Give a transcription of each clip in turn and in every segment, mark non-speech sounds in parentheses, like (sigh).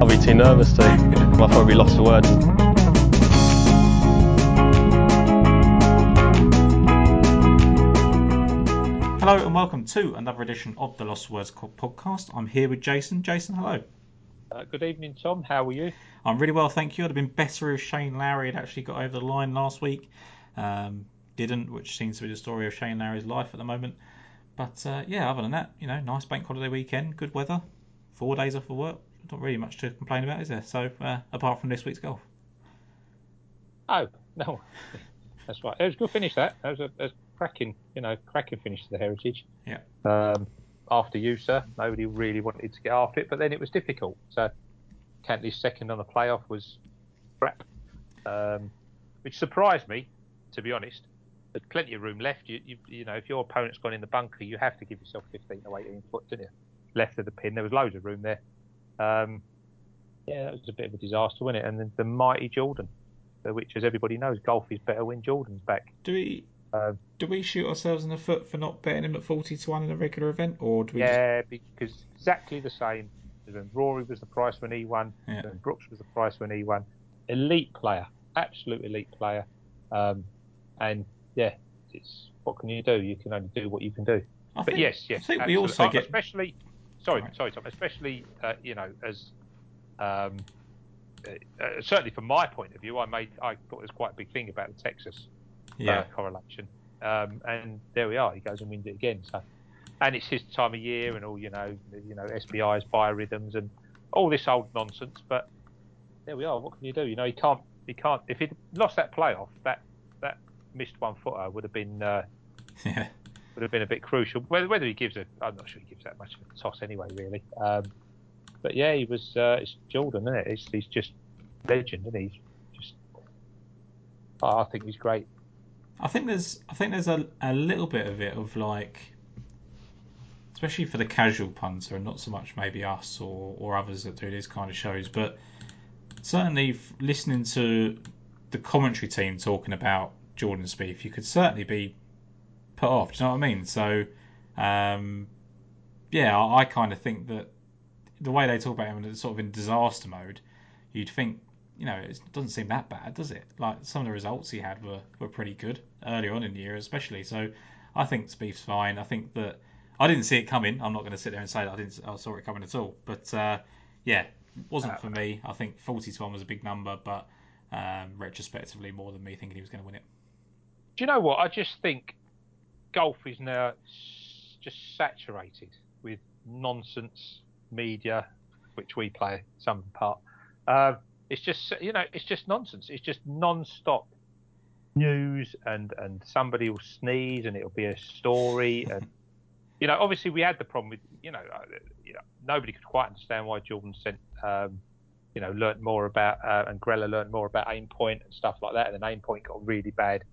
I'll be too nervous to. I'll probably lost for words. Hello and welcome to another edition of the Lost Words podcast. I'm here with Jason. Jason, hello. Uh, good evening, Tom. How are you? I'm really well, thank you. I'd have been better if Shane Lowry had actually got over the line last week. Um, didn't, which seems to be the story of Shane Lowry's life at the moment. But uh, yeah, other than that, you know, nice bank holiday weekend, good weather, four days off of work. Not really much to complain about, is there? So uh, apart from this week's golf. Oh no, (laughs) that's right. It was a good finish. That that was a, a cracking, you know, cracking finish to the Heritage. Yeah. Um, after you, sir, nobody really wanted to get after it, but then it was difficult. So Cantlay's second on the playoff was crap, um, which surprised me, to be honest. There's plenty of room left. You, you, you know, if your opponent's gone in the bunker, you have to give yourself 15 or 18 foot, don't you? Left of the pin, there was loads of room there. Um, yeah, that was a bit of a disaster, wasn't it? And then the mighty Jordan, uh, which, as everybody knows, golf is better when Jordan's back. Do we Uh, do we shoot ourselves in the foot for not betting him at 40 to 1 in a regular event? Or do we just. yeah, because exactly the same when Rory was the price when he won, Yeah. when Brooks was the price when he won. Elite player, absolute elite player. Um, and yeah, it's what can you do? You can only do what you can do. I But think, yes, yes, I think we also get. especially. Sorry, Right. sorry, Tom. Especially, uh, you know, as um, uh, uh, certainly from my point of view, I made I thought it was quite a big thing about the Texas Yeah. uh, correlation. Um, and there we are. He goes and wins it again. So, and it's his time of year, and all you know, you know, SBI's biorhythms and all this old nonsense. But there we are. What can you do? You know, he can't. He can't. If he'd lost that playoff, that missed one footer would have been uh, (laughs) Yeah. would have been a bit crucial. Whether, whether he gives a, I'm not sure he gives that much of a toss anyway, really. Um, but yeah, he was. Uh, it's Jordan, isn't it? He's, he's just legend, and he's just. Oh, I think he's great. I think there's I think there's a, a little bit of it of like especially for the casual punter and not so much maybe us or, or others that do these kind of shows, but certainly listening to the commentary team talking about Jordan Spieth, you could certainly be put off. Do you know what I mean? So, um, yeah, I, I kind of think that the way they talk about him sort of in disaster mode, you'd think, you know, it doesn't seem that bad, does it? Like some of the results he had were, were pretty good early on in the year, especially. So I think Spieth's fine. I think that I didn't see it coming. I'm not going to sit there and say that I didn't. I saw it coming at all. But uh, yeah, it wasn't for me. I think 40 to one was a big number, but um, retrospectively, more than me thinking he was going to win it. You know what? I just think golf is now just saturated with nonsense media, which we play some part. Uh, it's just you know, it's just nonsense. It's just non-stop news, and and somebody will sneeze, and it'll be a story, and you know, obviously we had the problem with you know, uh, you know, nobody could quite understand why Jordan sent. Um, you know, learnt more about uh, and Greller learnt more about aim point and stuff like that, and then aim point got really bad,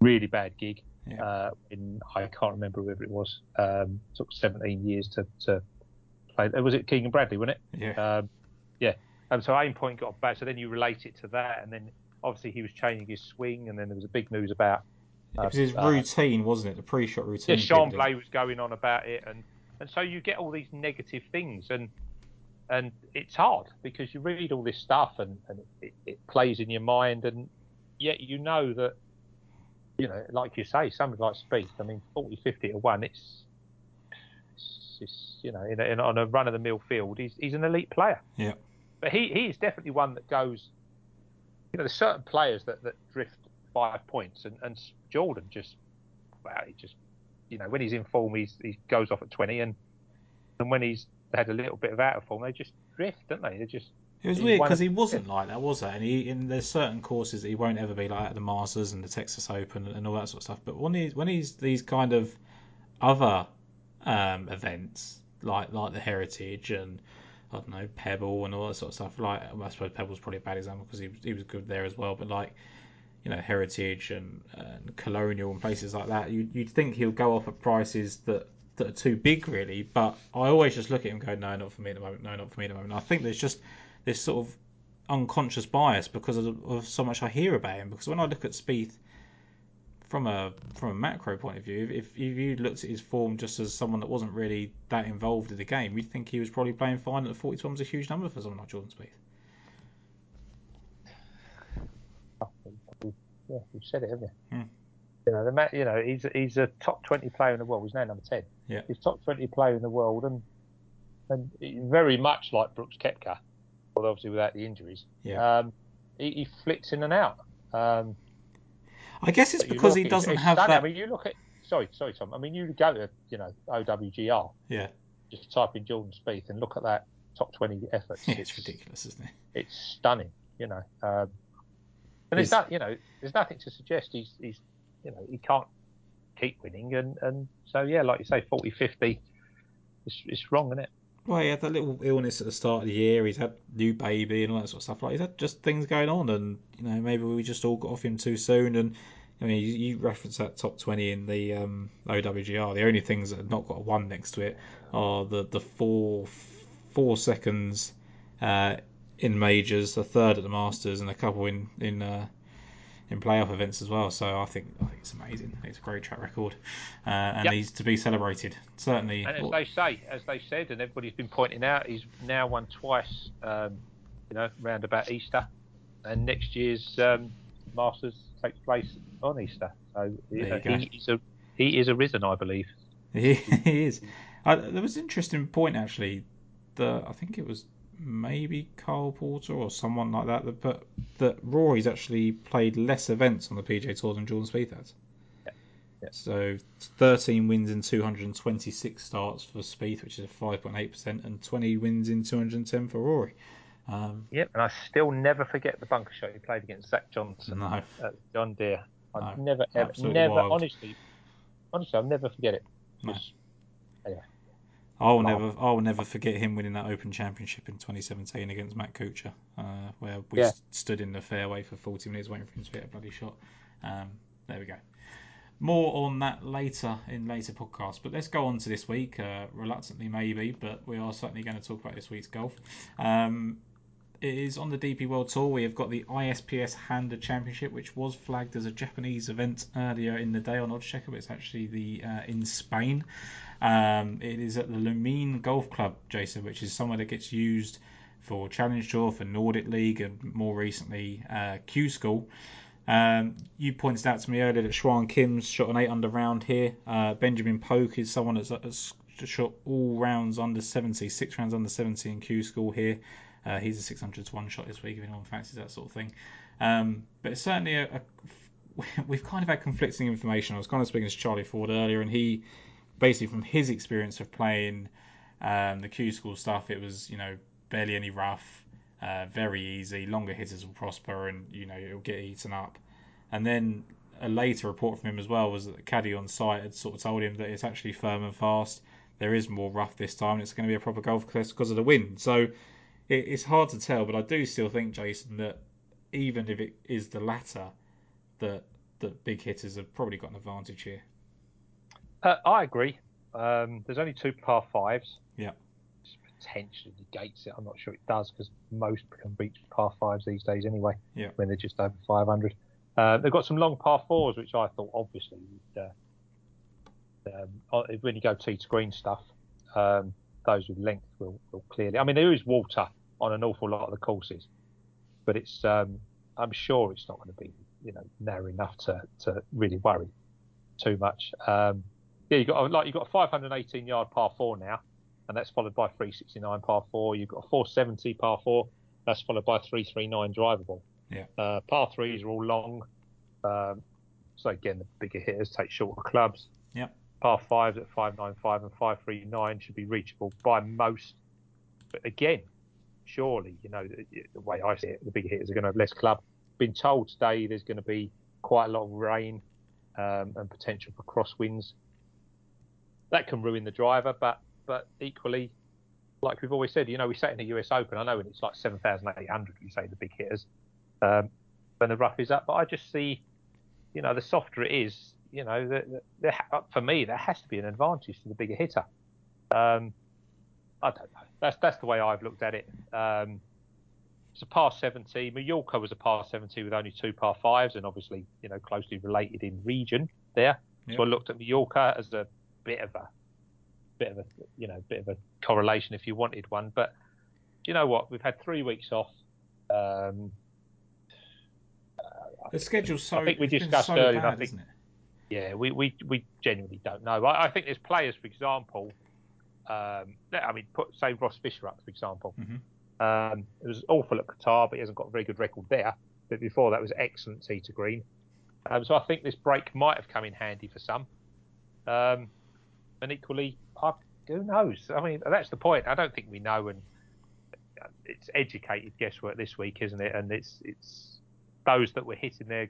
really bad gig. Yeah. Uh, in I can't remember whoever it was. Um, took 17 years to to play. Was it Keegan Bradley? Wasn't it? Yeah. Um, yeah. And so aim point got bad. So then you relate it to that, and then obviously he was changing his swing, and then there was a big news about. it was his uh, routine, wasn't it? The pre-shot routine. yeah, Sean. Blay was going on about it, and and so you get all these negative things, and and it's hard because you read all this stuff, and and it, it plays in your mind, and yet you know that, you know, like you say, something like Spieth, I mean, 40, 50 to one, it's, it's, it's you know, in a, in, on a run of the mill field, he's he's an elite player. Yeah. But he he is definitely one that goes. You know, there's certain players that that drift five points, and and Jordan just, wow, he just you know, when he's in form, he's, he goes off at 20, and and when he's had a little bit of out of form, they just drift, don't they? They just It was He weird because he wasn't like that, was it? And he, in there's certain courses that he won't ever be like at the Masters and the Texas Open and all that sort of stuff. But when he's when he's these kind of other um, events like like the Heritage and I don't know Pebble and all that sort of stuff. Like I suppose Pebble's probably a bad example because he was, he was good there as well. But like you know Heritage and, and Colonial and places like that, you, you'd think he'll go off at prices that that are too big really. But I always just look at him and go, no, not for me at the moment. No, not for me at the moment. I think there's just this sort of unconscious bias because of, of so much I hear about him. Because when I look at Spieth from a from a macro point of view, if, if you looked at his form just as someone that wasn't really that involved in the game, you'd think he was probably playing fine. At 41 was a huge number for someone like Jordan Spieth. Yeah, you've said it, haven't you? Hmm. You know, the you know, he's he's a top twenty player in the world. He's now number ten. Yeah. He's top twenty player in the world, and and very much like Brooks Koepka, although obviously without the injuries. Yeah. Um, he, he flicks in and out. Um, I guess it's because he doesn't it's have stunning. that. I mean, you look at sorry, sorry, Tom. I mean, you go to you know OWGR, yeah, just type in Jordan Spieth and look at that top twenty efforts. yeah, it's ridiculous, isn't it? it's stunning, you know. Um, and there's not, you know, there's nothing to suggest he's, he's, you know, he can't keep winning, and, and so yeah, like you say, 40, 50, it's, it's wrong, isn't it? Well, he had that little illness at the start of the year. He's had new baby and all that sort of stuff. Like he's had just things going on, and you know maybe we just all got off him too soon. And I mean, you, you referenced that top twenty in the um, OWGR. The only things that have not got a one next to it are the the four four seconds uh, in majors, a third at the Masters, and a couple in in uh, in playoff events as well. So I think I think it's amazing. It's a great track record, uh, and Yep. he's to be celebrated. Certainly. And as they say, as they said, and everybody's been pointing out, he's now won twice, um, you know, round about Easter, and next year's um, Masters takes place on Easter. So uh, he is a he is arisen, I believe. He, (laughs) he is. There was an interesting point actually. The I think it was maybe Carl Porter or someone like that that put that Rory's actually played less events on the PGA Tour than Jordan Spieth has. Yeah. So 13 wins in 226 starts for Spieth, which is a 5.8%, and 20 wins in 210 for Rory. Um, Yep, and I still never forget the bunker shot he played against Zach Johnson no, at John Deere. I No, never, ever, never, wild. honestly, honestly, I'll never forget it. No. I'll never, I'll never forget him winning that Open Championship in 2017 against Matt Kuchar, uh, where we Yeah. st- stood in the fairway for 40 minutes waiting for him to hit a bloody shot. Um, there we go. More on that later in later podcasts, but let's go on to this week. Uh, reluctantly, maybe, but we are certainly going to talk about this week's golf. Um, it is on the DP World Tour. We have got the ISPS Handa Championship, which was flagged as a Japanese event earlier in the day on Oddschecker, but it's actually the uh, in Spain. Um, it is at the Lumine Golf Club, Jason, which is somewhere that gets used for Challenge Tour, for Nordic League, and more recently uh, Q School. Um, you pointed out to me earlier that Schwan Kim's shot an eight under round here. Uh, Benjamin Poke is someone that's, that's shot all rounds under 70, six rounds under 70 in Q School here. Uh, he's a 600 to one shot this week if anyone fancies that sort of thing. Um, but certainly a, a, (laughs) we've kind of had conflicting information. I was kind of speaking to Charlie Ford earlier, and he basically from his experience of playing um, the Q School stuff, it was you know barely any rough, uh, very easy. Longer hitters will prosper, and you know it'll get eaten up. And then a later report from him as well was that caddy on site had sort of told him that it's actually firm and fast. There is more rough this time, and it's going to be a proper golf course because of the wind. So it, it's hard to tell, but I do still think, Jason, that even if it is the latter, that that big hitters have probably got an advantage here. Uh, I agree. Um, there's only two par fives. Yeah. Which potentially negates it. I'm not sure it does because most can reach par fives these days anyway. Yeah. When they're just over 500. Uh, they've got some long par fours, which I thought obviously would, uh, um, uh, when you go tee to green stuff, um, those with length will, will clearly. I mean, there is water on an awful lot of the courses, but it's um, I'm sure it's not going to be you know narrow enough to, to really worry too much. Um, yeah, you got like you got a 518 yard par four now, and that's followed by 369 par four. You've got a 470 par four, that's followed by 339 drivable. Yeah. Uh, par threes are all long. Um, so again, the bigger hitters take shorter clubs. Yep. Par fives at 595 and 539 should be reachable by most. But again, surely, you know, the, the way I see it, the bigger hitters are going to have less club. Been told today there's going to be quite a lot of rain um, and potential for crosswinds. That can ruin the driver, but but equally, like we've always said, you know, we sat in the US Open. I know when it's like 7,800, you say the big hitters, um, when the rough is up. But I just see, you know, the softer it is, you know, the, the, the, for me, there has to be an advantage to the bigger hitter. Um, I don't know. That's that's the way I've looked at it. Um, it's a par 70. Mallorca was a par 70 with only two par fives, and obviously, you know, closely related in region there. Yep. So I looked at Mallorca as a bit of a, bit of a, you know, bit of a correlation if you wanted one. But you know what? We've had three weeks off. Um, the schedule's so. I think we discussed so earlier. Bad, I think, isn't it? yeah, we, we, we genuinely don't know. I, I think there's players, for example. Um, I mean, put say Ross Fisher up, for example. Mm-hmm. Um, it was awful at Qatar, but he hasn't got a very good record there. But before that was excellent tee to green. Um, so I think this break might have come in handy for some. Um, and equally, I, who knows? I mean, that's the point. I don't think we know, and it's educated guesswork this week, isn't it? And it's it's those that were hitting their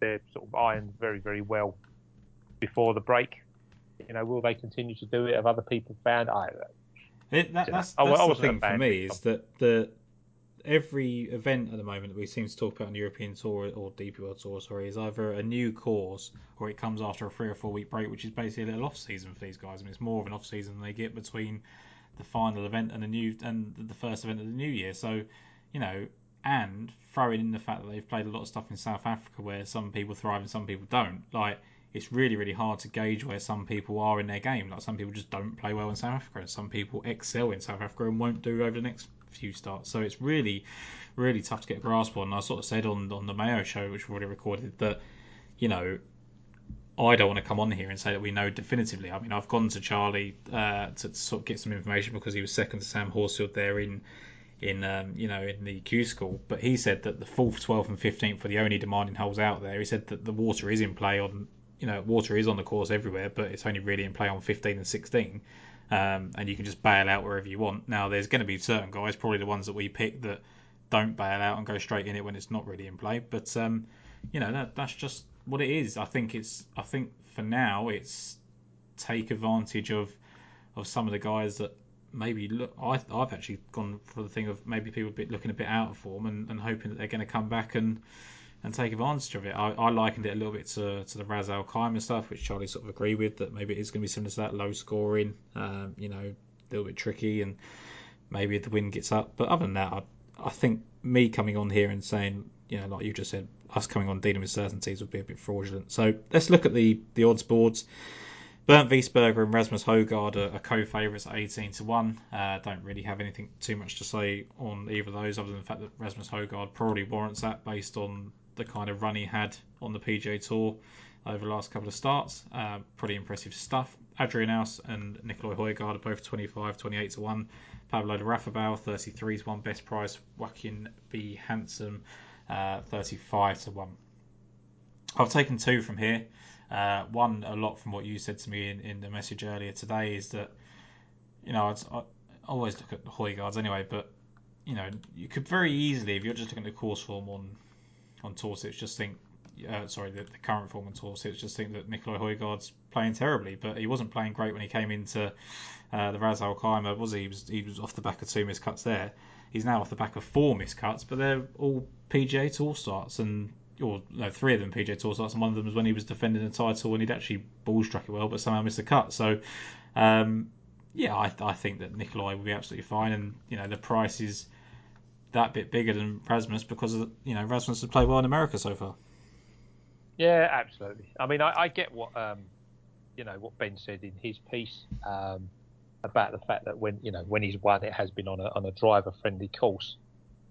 their sort of iron very very well before the break. You know, will they continue to do it? Have other people found? I it, that, that's, I, that's I the thing for me is that the every event at the moment that we seem to talk about on the European Tour or DP World Tour, sorry, is either a new course or it comes after a three or four week break, which is basically a little off season for these guys. I mean, it's more of an off season than they get between the final event and the new and the first event of the new year. So, you know, and throwing in the fact that they've played a lot of stuff in South Africa where some people thrive and some people don't, like it's really, really hard to gauge where some people are in their game. Like some people just don't play well in South Africa, and some people excel in South Africa and won't do over the next few starts. So it's really, really tough to get a grasp on. I sort of said on on the Mayo show, which we've already recorded, that you know. I don't want to come on here and say that we know definitively. I mean, I've gone to Charlie uh, to sort of get some information because he was second to Sam Horsfield there in in um, you know in the Q school. But he said that the fourth, twelfth, and fifteenth were the only demanding holes out there. He said that the water is in play on you know water is on the course everywhere, but it's only really in play on 15 and 16. Um, and you can just bail out wherever you want. Now, there's going to be certain guys, probably the ones that we pick, that don't bail out and go straight in it when it's not really in play. But um, you know, that, that's just what it is. I think it's. I think for now, it's take advantage of of some of the guys that maybe look. I, I've actually gone for the thing of maybe people looking a bit out of form and, and hoping that they're going to come back and and take advantage of it. I, I likened it a little bit to, to the Ras Al Khaimah stuff, which Charlie sort of agreed with, that maybe it is going to be similar to that, low scoring, um, you know, a little bit tricky, and maybe the wind gets up. But other than that, I, I think me coming on here and saying, you know, like you just said, us coming on dealing with certainties would be a bit fraudulent. So let's look at the, the odds boards. Bernd Wiesberger and Rasmus Højgaard are, are co-favourites at 18 to 1. Uh, don't really have anything too much to say on either of those, other than the fact that Rasmus Højgaard probably warrants that based on the kind of run he had on the PGA Tour over the last couple of starts. Uh, pretty impressive stuff. Adri Arnaus and Nicolai Højgaard are both 25, 28 to 1. Pablo Larrazábal, 33 to 1. Best price, Joachim B. Hansen, uh, 35 to 1. I've taken two from here. Uh, one, a lot from what you said to me in, in the message earlier today, is that, you know, I'd, I always look at the Højgaards anyway, but, you know, you could very easily, if you're just looking at the course form on on Torsich just think, uh, sorry, the, the, current form on Torsich just think that Nicolai Højgaard's playing terribly, but he wasn't playing great when he came into uh, the Ras Al Khaimah, was he? He was, he was off the back of two miscuts there. He's now off the back of four miscuts, but they're all PGA Tour starts, and or no, three of them PGA Tour starts, and one of them was when he was defending the title and he'd actually ball struck it well, but somehow missed a cut. So, um, yeah, I, I think that Nicolai will be absolutely fine, and you know the price is that bit bigger than Rasmus because of, you know Rasmus has played well in America so far. Yeah, absolutely. I mean, I, I get what um, you know what Ben said in his piece um, about the fact that when you know when he's won, it has been on a on a driver friendly course.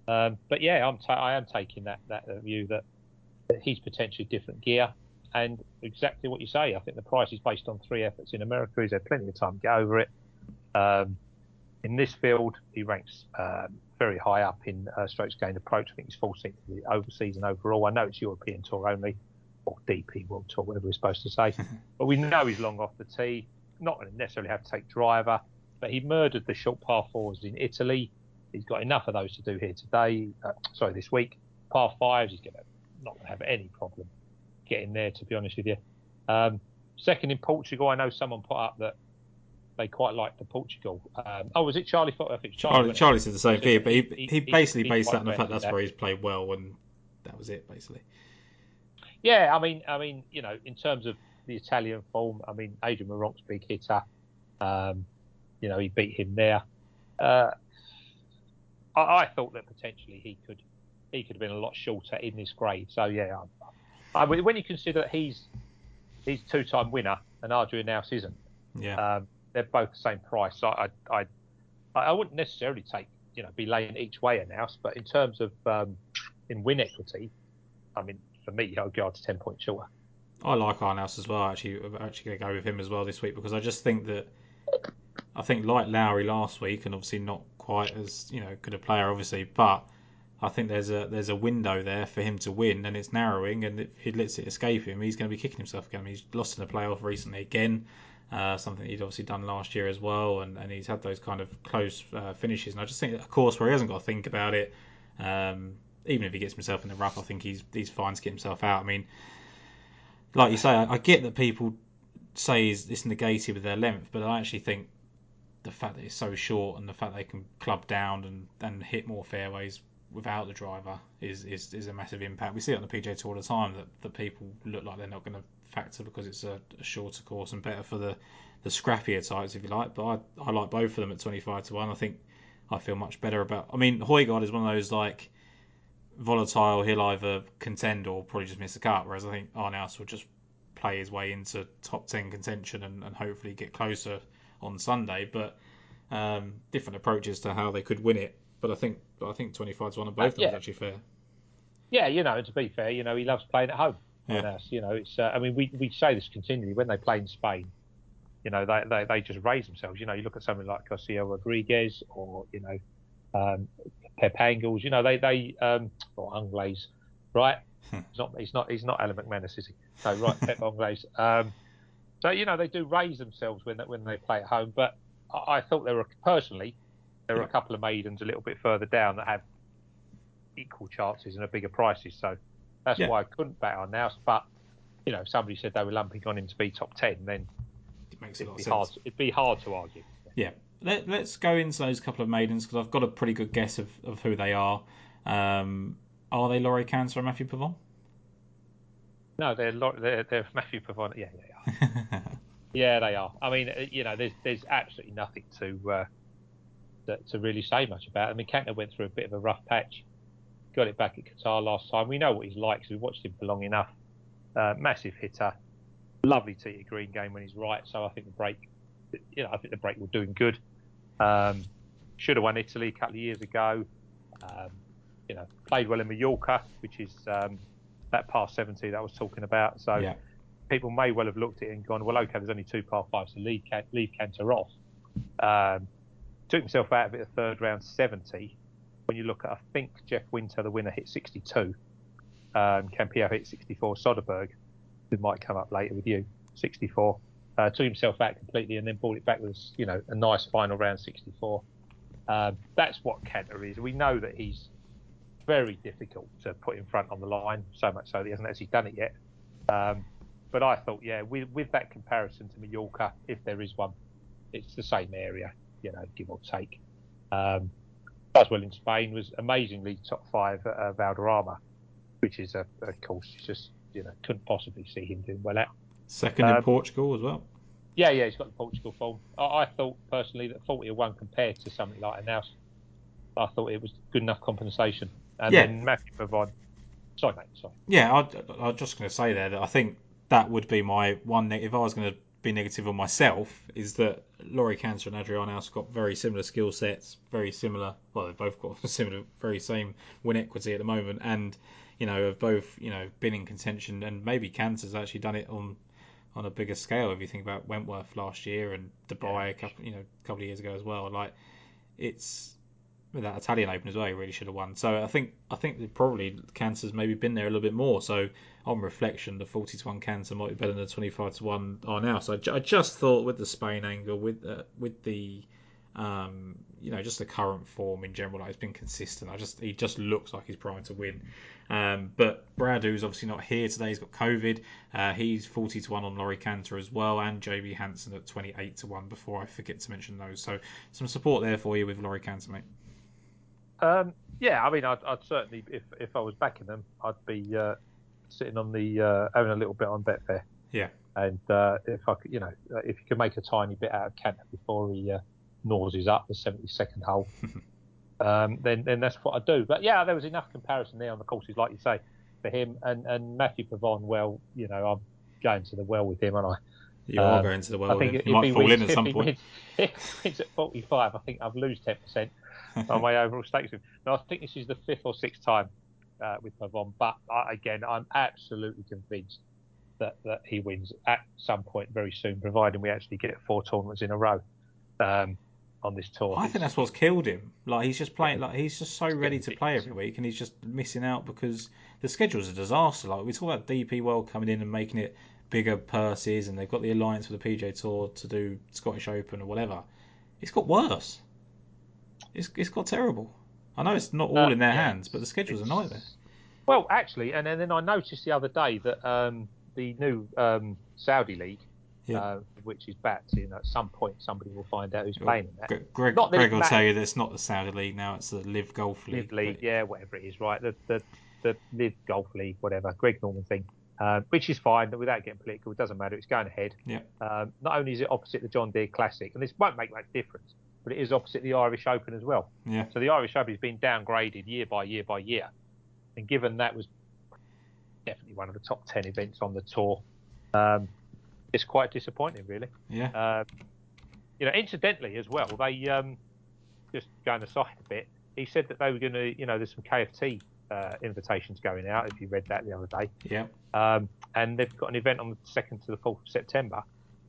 Um, but yeah, I'm ta- I am taking that that view that, that he's potentially different gear, and exactly what you say. I think the price is based on three efforts in America. He's had plenty of time to get over it. Um, in this field, he ranks um, very high up in uh, strokes gained approach. I think he's 14th in the over season overall. I know it's European Tour only, or DP World Tour, whatever we're supposed to say. (laughs) but we know he's long off the tee. Not going to necessarily have to take driver, but he murdered the short par fours in Italy. He's got enough of those to do here today. Uh, sorry, this week. Par fives, he's going to not going to have any problem getting there. To be honest with you. Um, second in Portugal, I know someone put up that they quite like the Portugal. Um, oh, was it Charlie? I think Charlie, Charlie, Charlie said the same thing, but he, he, he basically based that on the fact that's where he's played well, and that was it, basically. Yeah, I mean, I mean, you know, in terms of the Italian form, I mean, Adrian Meronc's big hitter. Um, you know, he beat him there. Uh, I, I, thought that potentially he could he could have been a lot shorter in this grade. So yeah, I, I, when you consider that he's he's two time winner and Adri Arnaus isn't, yeah, um, they're both the same price. So I, I I wouldn't necessarily take you know be laying each way Arnaus, but in terms of um, in win equity, I mean for me I'll go to ten points shorter. I like Arnaus as well. Actually, I'm actually going to go with him as well this week because I just think that I think like Lowry last week, and obviously not quite as you know good a player, obviously, but I think there's a there's a window there for him to win, and it's narrowing. And if he lets it escape him, he's going to be kicking himself again. He's lost in the playoff recently again, uh, something he'd obviously done last year as well, and, and he's had those kind of close uh, finishes. And I just think, of course, where he hasn't got to think about it, um, even if he gets himself in the rough, I think he's he's fine to get himself out. I mean, like you say, I, I get that people say it's negated with their length, but I actually think the fact that it's so short and the fact they can club down and, and hit more fairways without the driver is, is, is a massive impact. We see it on the PGA Tour all the time that, that people look like they're not going to factor because it's a, a, shorter course and better for the, the scrappier types, if you like. But I, I like both of them at 25 to 1. I think I feel much better about. I mean, Højgaard is one of those like volatile. He'll either contend or probably just miss the cut. Whereas I think Arnaus will just play his way into top 10 contention and, and hopefully get closer on Sunday. But um, different approaches to how they could win it. But I think I think 25 to one of both uh, of them is actually fair. Yeah, you know, and to be fair, you know, he loves playing at home. Yeah. You know, it's. Uh, I mean, we, we say this continually when they play in Spain. You know, they, they, they just raise themselves. You know, you look at something like Garcia Rodriguez or you know, um, Pep Angles. You know, they they um, or Unglaze, right? Hmm. he's not he's not he's not Alan McManus, is he? So right, Pep (laughs) Unglaze. Um, so you know, they do raise themselves when when they play at home. But I, I thought there were personally there are a couple of maidens a little bit further down that have equal chances and a bigger prices. So that's yeah. why I couldn't bet on now. But you know, if somebody said they were lumping on him to be top ten, then it makes it'd be hard. To, it'd be hard to argue. Yeah. Let, us go into those couple of maidens because I've got a pretty good guess of, of who they are. Um, are they Laurie Canter and Matthew Pavon? No, they're they're, they're Matthew Pavon. Yeah, yeah, (laughs) yeah. yeah, they are. I mean, uh, you know, there's there's absolutely nothing to uh, to, to really say much about. I mean, Canter went through a bit of a rough patch, got it back at Qatar last time. We know what he's like, so we watched him for long enough. Uh, massive hitter, lovely tee green game when he's right. So I think the break, you know, I think the break will do him good. Um, should have won Italy a couple of years ago. Um, you know, played well in Mallorca, which is um, that par 70 that I was talking about. So yeah. people may well have looked at it and gone, well, okay, there's only two par fives, so leave, leave Canter off. Um, took himself out of it the third round 70. When you look at, I think Jeff Winther, the winner, hit 62. Um, Campillo hit 64. Soderberg, who might come up later with you, 64. Uh, took himself out completely and then brought it back with, you know, a nice final round 64. Um, that's what Canter is. We know that he's very difficult to put in front on the line, so much so that he hasn't actually done it yet. Um, but I thought, yeah, with, with that comparison to Mallorca, if there is one, it's the same area you know, give or take. Um, as well in Spain was amazingly top five at uh, Valderrama, which is a, a, course just you know couldn't possibly see him doing well at. Second um, in Portugal as well. Yeah, yeah, he's got the Portugal form. I, I thought personally that 40 one compared to something like Arnaus, I thought it was good enough compensation. And yeah. then Matthew Pavon. Sorry, mate. Sorry. Yeah, I, I was just going to say there that I think that would be my one. If I was going to be negative on myself is that Laurie Canter and Adri Arnaus got very similar skill sets, very similar. Well, they've both got (laughs) similar, very same win equity at the moment, and you know have both you know been in contention, and maybe Canter's actually done it on on a bigger scale. If you think about Wentworth last year and Dubai a couple you know a couple of years ago as well, like it's with that Italian Open as well, he really should have won. So I think I think probably Canter's maybe been there a little bit more. So on reflection, the 40 to one Canter might be better than the 25 to one Arnaus. So I, I just thought with the Spain angle, with uh, with the um, you know just the current form in general, like it's been consistent. I just he just looks like he's primed to win. Um, but Brad, who's obviously not here today, he's got COVID. Uh, he's 40 to one on Laurie Canter as well, and JB Hansen at 28 to one. Before I forget to mention those, so some support there for you with Laurie Canter, mate. Um, yeah, I mean, I'd, I'd, certainly, if if I was backing them, I'd be uh, sitting on the uh, having a little bit on Betfair. Yeah. And uh, if I could, you know, if you could make a tiny bit out of Canter before he uh, gnaws up the seventy second hole, (laughs) um, then then that's what I do. But yeah, there was enough comparison there on the courses, like you say, for him and and Matthew Pavon. Well, you know, I'm going to the well with him, and I. You are Um, going to the I well. think You might he fall wins, in at some point. Wins, wins at 45, I think I've lose 10 percent on my (laughs) overall stakes. I think this is the fifth or sixth time uh, with Pavon, but I, again, I'm absolutely convinced that, that he wins at some point very soon, providing we actually get four tournaments in a row um, on this tour. I think that's what's killed him. Like he's just playing, like he's just so ready to play every week, and he's just missing out because the schedule's a disaster. Like we talk about DP World coming in and making it bigger purses, and they've got the alliance with the PGA Tour to do Scottish Open or whatever. It's got worse. It's it's got terrible. I know it's not all Uh, in their yeah, hands, but the schedule's a nightmare. Well, actually, and then, then I noticed the other day that um, the new um, Saudi league, Yeah. uh, which is backed, you know, at some point somebody will find out who's playing in that. Greg, Not that Greg will tell you that it's not the Saudi League now; it's the LIV Golf League. LIV League, but- yeah, whatever it is, right? The the the LIV Golf League, whatever, Greg Norman thing, uh, which is fine. But without getting political, it doesn't matter. It's going ahead. Yeah. Um, not only is it opposite the John Deere Classic, and this won't make much difference, but it is opposite the Irish Open as well. Yeah. So the Irish Open has been downgraded year by year by year, and given that was definitely one of the top ten events on the tour, um, it's quite disappointing, really. yeah. Uh, you know, incidentally as well, they um, just going aside a bit. He said that they were going to, you know, there's some KFT uh, invitations going out. If you read that the other day, yeah. um, and they've got an event on the second to the fourth of September,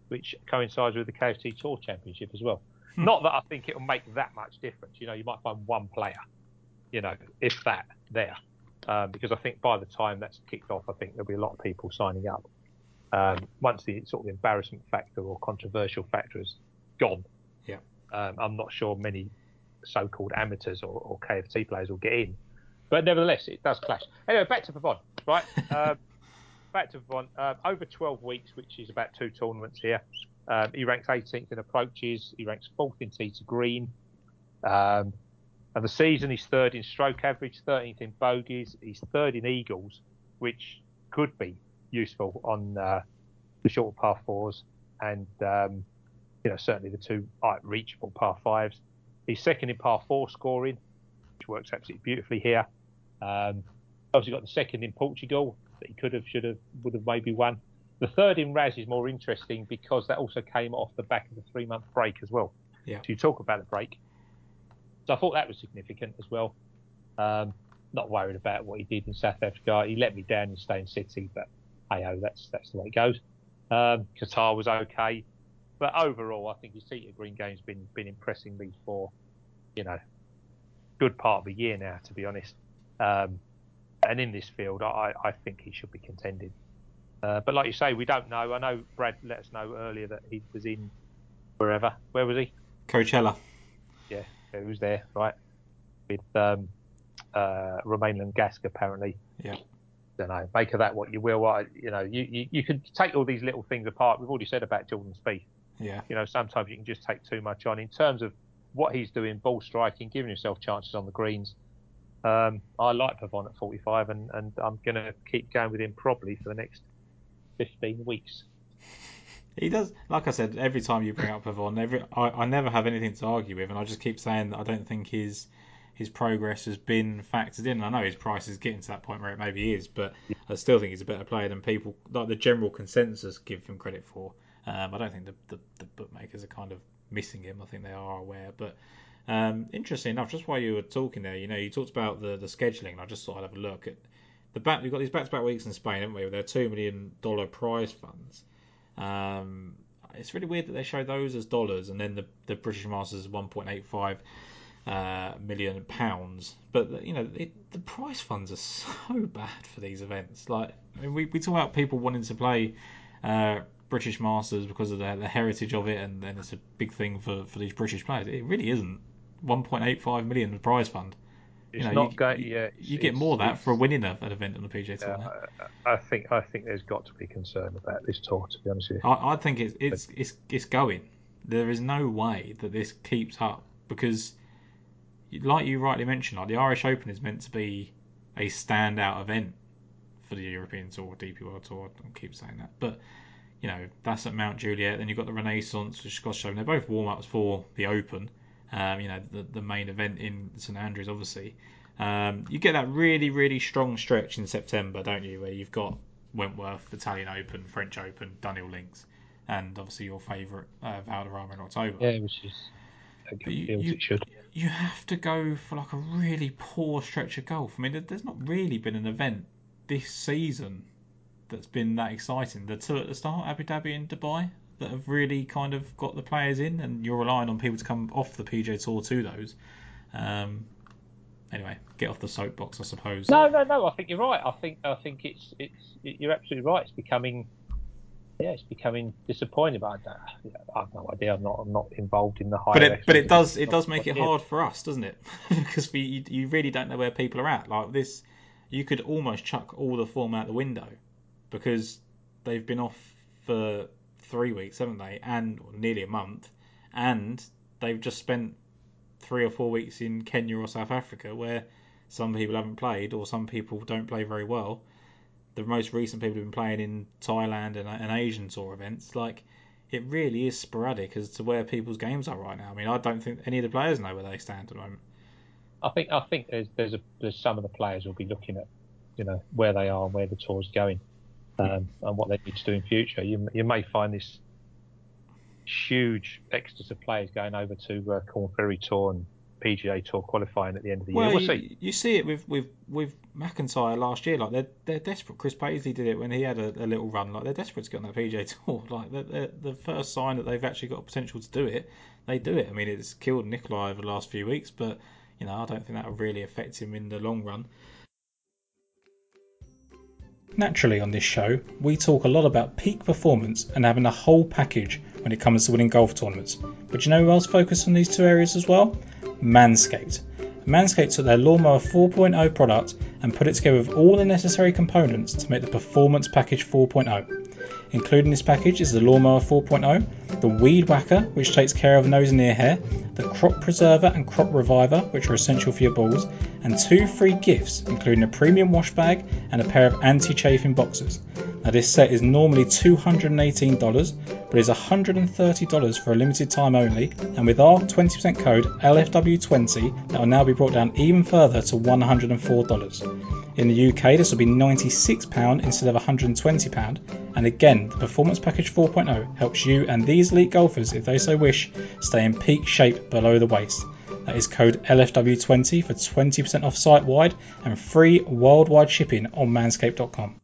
which coincides with the KFT Tour Championship as well. Hmm. Not that I think it will make that much difference. You know, you might find one player, you know, if that there, um, because I think by the time that's kicked off, I think there'll be a lot of people signing up. Um, once the sort of embarrassment factor or controversial factor is gone, Yeah. um, I'm not sure many so-called amateurs or, or KFT players will get in. But nevertheless, it does clash. Anyway, back to Pavon, right? (laughs) um, back to Pavon. Um, over 12 weeks, which is about two tournaments here. Um, he ranks 18th in approaches. He ranks fourth in tee to green. Um, and the season, he's third in stroke average, 13th in bogeys. He's third in eagles, which could be useful on uh, the short par fours and um, you know certainly the two reachable par fives. He's second in par four scoring, which works absolutely beautifully here. Um, obviously got the second in Portugal that he could have, should have, would have maybe won. The third in Ras is more interesting because that also came off the back of the three month break as well. Yeah. So you talk about the break. So I thought that was significant as well. Um, not worried about what he did in South Africa. He let me down in Steyn City, but hey ho, that's that's the way it goes. Um, Qatar was okay, but overall, I think his tee to green game's been been impressing me for, you know, good part of a year now, to be honest. Um, and in this field, I, I think he should be contending. Uh, but like you say, we don't know. I know Brad let us know earlier that he was in wherever. Where was he? Coachella. Yeah, was there, right? With um, uh, Romain Langasque, apparently. Yeah. Don't know. Make of that what you will. I, you know, you, you, you can take all these little things apart. We've already said about Jordan Spieth. Yeah. You know, sometimes you can just take too much on. In terms of what he's doing, ball striking, giving himself chances on the greens, um, I like Pavon at 45, and, and I'm going to keep going with him probably for the next 15 weeks. He does, like I said, every time you bring up Pavon, every I, I never have anything to argue with, and I just keep saying that I don't think his his progress has been factored in. I know his price is getting to that point where it maybe is, but I still think he's a better player than people like the general consensus give him credit for. Um, I don't think the, the, the bookmakers are kind of missing him. I think they are aware, but um, interesting enough, just while you were talking there, you know, you talked about the the scheduling. And I just thought I'd have a look at the back. We've got these back-to-back weeks in Spain, haven't we? With their two million dollar prize funds. Um, it's really weird that they show those as dollars, and then the the British Masters is 1.85 uh, million pounds. But you know, it, the prize funds are so bad for these events. Like, I mean, we we talk about people wanting to play. Uh, British Masters because of the, the heritage of it, and, then it's a big thing for, for these British players. It really isn't. 1.85 million the prize fund. It's you know, not you, going. Yeah, you get more of that for winning a, an event on the PGA Tour. Yeah. I, I think I think there's got to be concern about this tour. To be honest with you, I, I think it's it's it's it's going. There is no way that this keeps up because, like you rightly mentioned, like the Irish Open is meant to be a standout event for the European Tour, DP World Tour. I keep saying that, but you know that's at Mount Juliet. Then you've got the Renaissance, which Scottish Open. They're both warm ups for the Open. Um, you know, the, the main event in St Andrews, obviously. Um, you get that really, really strong stretch in September, don't you? Where you've got Wentworth, Italian Open, French Open, Dunhill Links, and obviously your favourite uh, Valderrama in October. Yeah, which is you, you. You have to go for like a really poor stretch of golf. I mean, there's not really been an event this season that's been that exciting. The two at the start, Abu Dhabi and Dubai, that have really kind of got the players in, and you're relying on people to come off the PGA Tour to those. Um, anyway, get off the soapbox, I suppose. No, no, no. I think you're right. I think I think it's it's you're absolutely right. It's becoming yeah, it's becoming disappointing. But I, I have no idea. I'm not I'm not involved in the high. But it but it does it does make it hard for us, doesn't it? (laughs) because we you, you really don't know where people are at. Like this, you could almost chuck all the form out the window because they've been off for three weeks, haven't they? And nearly a month, and they've just spent three or four weeks in Kenya or South Africa where some people haven't played or some people don't play very well. The most recent people have been playing in Thailand and, and Asian tour events. Like, it really is sporadic as to where people's games are right now. I mean, I don't think any of the players know where they stand at the moment. I think I think there's there's a there's some of the players will be looking at, you know, where they are and where the tour's going um, and what they need to do in future. You you may find this huge exodus of players going over to uh, Korn Ferry Tour and PGA Tour qualifying at the end of the well, year. We'll you, see. You see it with with with MacIntyre last year. Like they're they're desperate. Chris Paisley did it when he had a, a little run. Like they're desperate to get on that PGA (laughs) Tour. Like they're, they're, the first sign that they've actually got a potential to do it, they do it. I mean, it's killed Nicolai over the last few weeks, but you know I don't think that will really affect him in the long run. Naturally, on this show, we talk a lot about peak performance and having a whole package when it comes to winning golf tournaments. But you know who else focus on these two areas as well? Manscaped. Manscaped took their Lawnmower 4.0 product and put it together with all the necessary components to make the Performance Package 4.0. Including this package is the Lawnmower 4.0, the Weed Whacker, which takes care of nose and ear hair, the Crop Preserver and Crop Reviver, which are essential for your balls, and two free gifts, including a premium wash bag and a pair of anti chafing boxers. Now, this set is normally $218, but is $130 for a limited time only, and with our 20% code LFW20, that will now be brought down even further to $104. In the UK, this will be £96 instead of £120, and again, the Performance Package 4.0 helps you and these elite golfers, if they so wish, stay in peak shape below the waist. That is code LFW20 for 20% off site wide and free worldwide shipping on manscaped.com.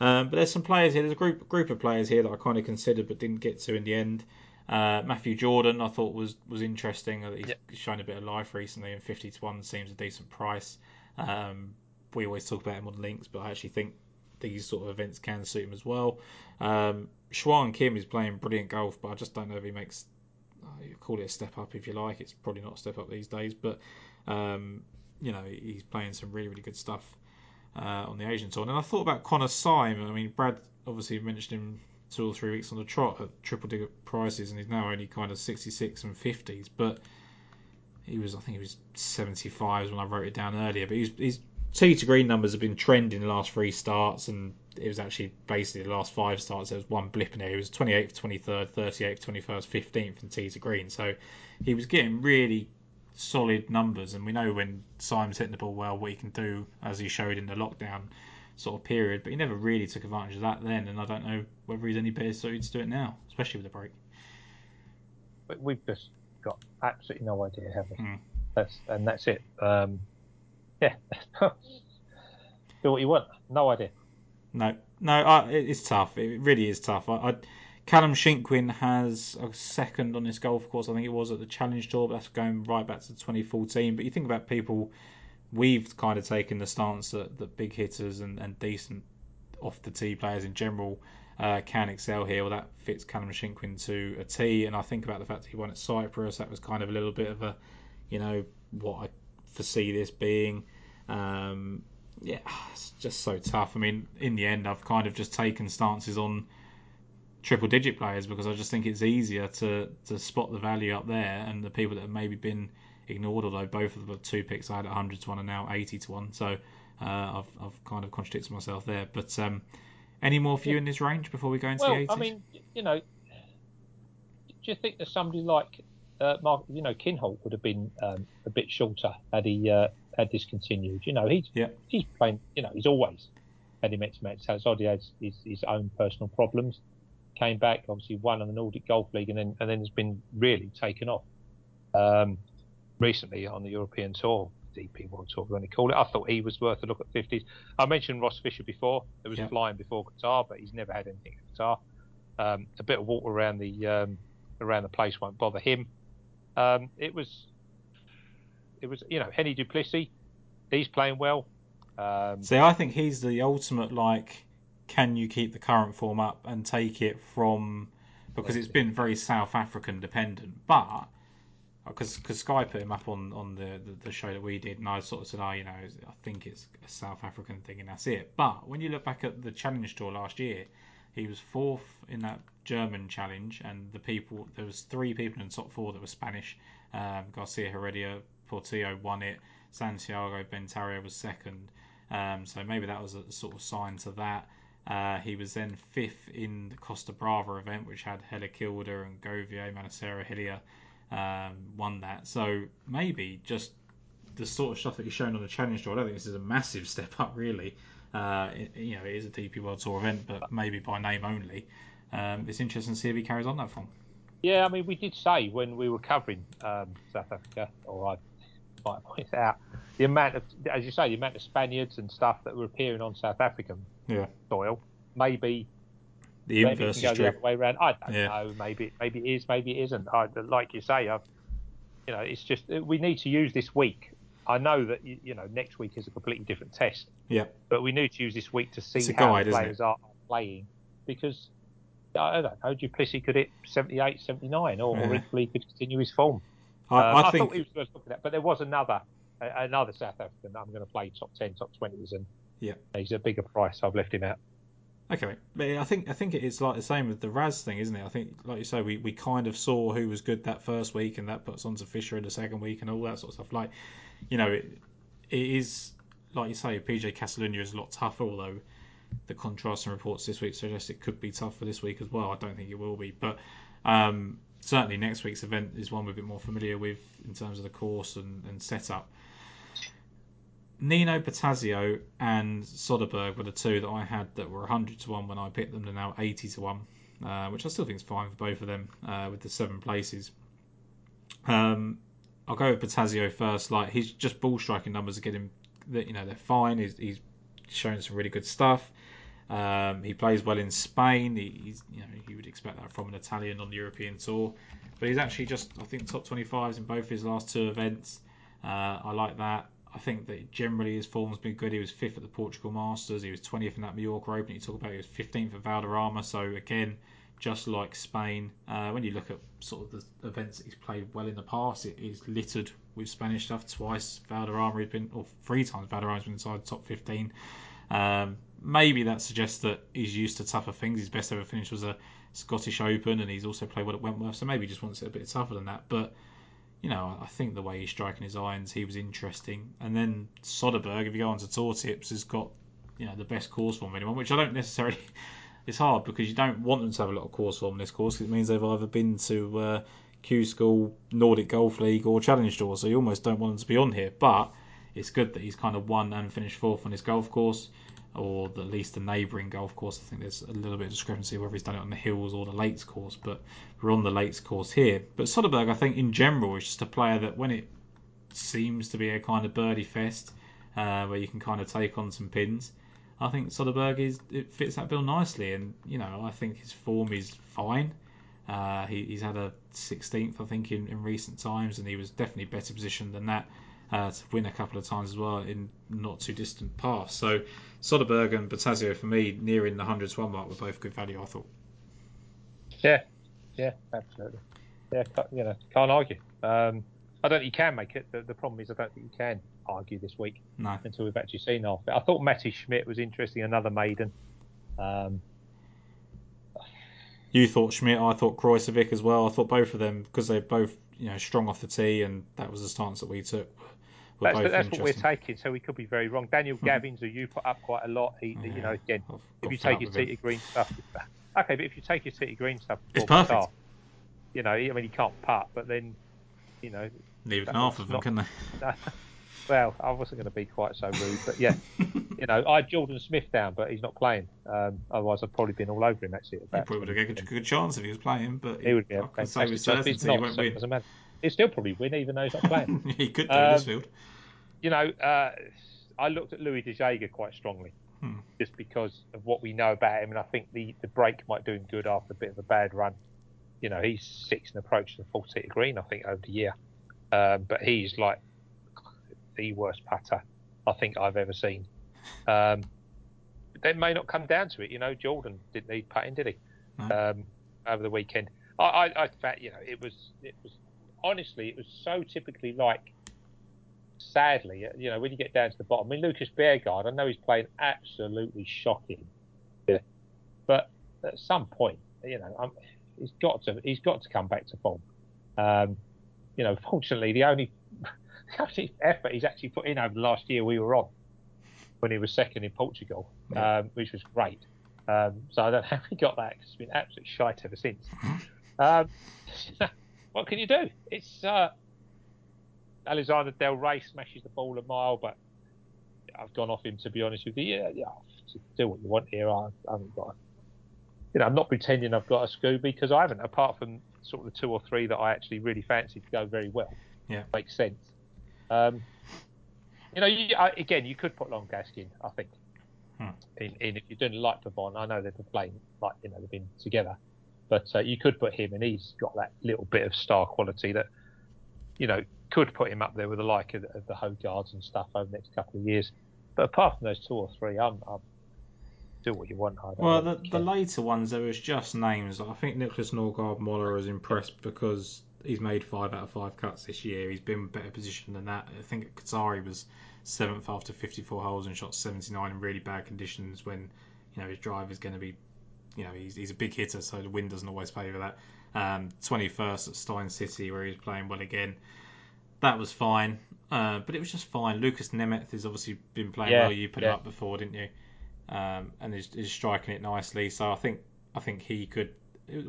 Um, but there's some players here. There's a group group of players here that I kind of considered but didn't get to in the end. Uh, Matthew Jordan I thought was was interesting. He's yep. shown a bit of life recently, and 50 to one seems a decent price. Um, we always talk about him on links, but I actually think these sort of events can suit him as well. Um, Shuang Kim is playing brilliant golf, but I just don't know if he makes. Uh, call it a step up if you like. It's probably not a step up these days, but um, you know he's playing some really really good stuff uh, on the Asian tour. And I thought about Connor Syme. I mean, Brad obviously mentioned him two or three weeks on the trot at triple digit prices, and he's now only kind of 66 and 50s. But he was, I think he was 75s when I wrote it down earlier. But he's, he's tee to green numbers have been trending the last three starts, and it was actually basically the last five starts. There was one blip in there. He was 28th, 23rd, 38th, 21st, 15th in tee to green. So he was getting really solid numbers, and we know when Simon's hitting the ball well, what he can do, as he showed in the lockdown sort of period. But he never really took advantage of that then, and I don't know whether he's any better suited to do it now, especially with the break. But we've just got absolutely no idea, have we? Hmm. That's and that's it. Um, yeah, (laughs) do what you want. No idea. No, no, I, it's tough. It really is tough. I, I Callum Shinkwin has a second on this golf course. I think it was at the Challenge Tour, but that's going right back to 2014. But you think about people, we've kind of taken the stance that, that big hitters and, and decent off the tee players in general uh, can excel here. Well, that fits Callum Shinkwin to a tee. And I think about the fact that he won at Cyprus. That was kind of a little bit of a, you know, what I foresee this being. Um, yeah, it's just so tough. I mean, in the end, I've kind of just taken stances on triple digit players because I just think it's easier to, to spot the value up there and the people that have maybe been ignored, although both of the two picks I had at 100 to 1 and now 80 to 1. So uh, I've, I've kind of contradicted myself there. But um, any more for you in this range before we go into well, the 80s? I mean, you know, do you think there's somebody like uh, Mark, you know, Kinhult would have been um, a bit shorter had he uh, had this continued. You know, he's Yeah. he's playing. You know, he's always had him X match. Zoddy has his, his own personal problems. Came back, obviously won on the Nordic Golf League, and then and then has been really taken off. Um, recently on the European Tour, DP World Tour, when they call it. I thought he was worth a look at 50s. I mentioned Ross Fisher before. It was Yeah. flying before Qatar, but he's never had anything at Qatar. Um, a bit of water around the um, around the place won't bother him. Um, it was, it was, you know, Hennie du Plessis. He's playing well. Um, See, I think he's the ultimate like, can you keep the current form up and take it from because it's been very South African dependent, but because because Sky put him up on on the, the the show that we did, and I sort of said, oh, you know, I think it's a South African thing, and that's it. But when you look back at the Challenge Tour last year, he was fourth in that German challenge, and the people there was three people in the top four that were Spanish. Um, Garcia Heredia Portillo won it. Santiago Bentario was second. Um, so maybe that was a sort of sign to that. Uh, he was then fifth in the Costa Brava event, which had Helligkilde and Gouveia, Manacera, Hillier um, won that. So maybe just the sort of stuff that he's shown on the Challenge Tour. I don't think this is a massive (laughs) step up, really. Uh, it, you know, it is a DP World Tour event, but maybe by name only. Um, it's interesting to see if he carries on that form. Yeah, I mean, we did say when we were covering um, South Africa, or I might point out the amount of, as you say, the amount of Spaniards and stuff that were appearing on South African Yeah. soil. Maybe, The inverse can go is the other way around. I don't Yeah. know. Maybe, maybe it is. Maybe it isn't. I, like you say, I've, you know, it's just we need to use this week. I know that you, you know next week is a completely different test, Yeah. but we need to use this week to see how guide, the players are playing because. I don't know. du Plessis could hit 78, 79, or, or Yeah. equally could continue his form. I, Um, I I, think thought he was worth looking at, but there was another another South African that I'm going to play top ten, top twenties, and Yeah. he's a bigger price. So I've left him out. Okay, but I think I think it's like the same with the Ras thing, isn't it? I think, like you say, we, we kind of saw who was good that first week, and that puts on to Fisher in the second week, and all that sort of stuff. Like, you know, it, it is like you say, PGA Catalunya is a lot tougher. Although the contrasting reports this week suggest it could be tough for this week as well. I don't think it will be, but um, certainly next week's event is one we're a bit more familiar with in terms of the course and, and setup. Nino Bertasio and Soderberg were the two that I had that were 100 to 1 when I picked them. They're now 80 to 1, uh, which I still think is fine for both of them uh, with the seven places. Um, I'll go with Bertasio first. Like he's just ball striking numbers are getting, that you know, they're fine. He's, he's shown some really good stuff. Um, he plays well in Spain. He, you know, you would expect that from an Italian on the European tour, but he's actually just, I think, top 25s in both his last two events. Uh, I like that. I think that generally his form's been good. He was fifth at the Portugal Masters. He was 20th in that Mallorca Open. You talk about he was 15th at Valderrama. So again, just like Spain, uh, when you look at sort of the events that he's played well in the past, it is littered with Spanish stuff. Twice Valderrama he's been, or three times Valderrama's been inside the top 15. Um, maybe that suggests that he's used to tougher things. His best ever finish was a Scottish Open, and he's also played well at Wentworth. So maybe he just wants it a bit tougher than that. But you know, I think the way he's striking his irons, he was interesting. And then Soderberg, if you go on to tour tips, has got you know the best course form of anyone, which I don't necessarily. (laughs) It's hard because you don't want them to have a lot of course form in this course. it means they've either been to uh, Q School, Nordic Golf League, or Challenge Tour, so you almost don't want them to be on here. But it's good that he's kind of won and finished fourth on his golf course, or at least the neighbouring golf course. I think there's a little bit of discrepancy whether he's done it on the hills or the Lakes course, but we're on the Lakes course here. But Soderberg, I think in general, is just a player that when it seems to be a kind of birdie fest uh, where you can kind of take on some pins. I think Soderberg is it fits that bill nicely, and you know I think his form is fine. Uh, he, he's had a 16th, I think, in, in recent times, and he was definitely better positioned than that uh, to win a couple of times as well in not too distant past. So Soderberg and Bertasio for me, nearing the 100 to 1 mark, were both good value. I thought. Yeah, yeah, absolutely. Yeah, you know, can't argue. Um, I don't think you can make it. The, the problem is I don't think you can argue this week No. until we've actually seen half it. I thought Matty Schmid was interesting, another maiden. Um, You thought Schmid, I thought Kreuzovic as well. I thought both of them because they're both you know strong off the tee, and that was the stance that we took. That's that's what we're taking, so we could be very wrong. Daniel Gavins, who you put up quite a lot, he, you know, again, if you take your. tee to green stuff, (laughs) okay, but if you take your tee to green stuff, It's perfect. Qatar, You know, I mean, he can't putt, but then you know, Leave That half of them, not- can they? (laughs) well, I wasn't going to be quite so rude, but yeah, (laughs) you know, I had Jordan Smith down, but he's not playing. Um, otherwise, I'd probably been all over him actually. at He about probably would have 20. a good, good chance if he was playing, but He would be I can say with certainty he won't so win. doesn't matter. He'll still probably win, even though he's not playing. (laughs) he could do Um, this field. you know, uh, I looked at Louis De Jager quite strongly, Hmm. just because of what we know about him, and I think the, the break might do him good after a bit of a bad run. You know, he's six and approaching the full of green, I think, over the year. Um, but he's like the worst putter I think I've ever seen. Um, that may not come down to it. You know, Jordan didn't need putting, did he? No. Um, over the weekend, I, I, I you know, it was, it was honestly, it was so typically like sadly, you know, when you get down to the bottom, I mean, Lucas Bjerregaard, I know he's playing absolutely shocking, yeah, but at some point, you know, um he's got to he's got to come back to form. Um, you know, (laughs) fortunately, the only (laughs) the only effort he's actually put in over the last year we were on when he was second in Portugal, Yeah. um, which was great. Um, so I don't know how he got that because it's been absolute shite ever since. um, (laughs) what can you do? It's uh, Alexander Del Rey smashes the ball a mile, but I've gone off him to be honest with you. Yeah, yeah, do what you want here. I, I haven't got, a, you know, I'm not pretending I've got a Scooby because I haven't. Apart from sort of the two or three that I actually really fancy to go very well. Yeah. makes sense. Um, you know, you, I, again, you could put Long Gaskin, I think. Hmm. In, in if you're doing like Pavon, I know they've been playing like you know they've been together, but uh, you could put him, and he's got that little bit of star quality that you know could put him up there with the like of, of the Højgaards and stuff over the next couple of years. But apart from those two or three, I'm, I'm do what you want. I don't Well, the, the later ones, there was just names. I think Nicholas Nørgaard Møller is impressed because he's made five out of five cuts this year. He's been in better position than that. I think Qatari was seventh after 54 holes and shot 79 in really bad conditions when you know his drive is going to be, you know, he's, he's a big hitter, so the wind doesn't always favour that. Um, 21st at Steyn City where he was playing well again. That was fine, uh, but it was just fine. Lucas Nemecz has obviously been playing Yeah, well. You put him yeah. up before, didn't you? um, and is, is striking it nicely. So I think I think he could.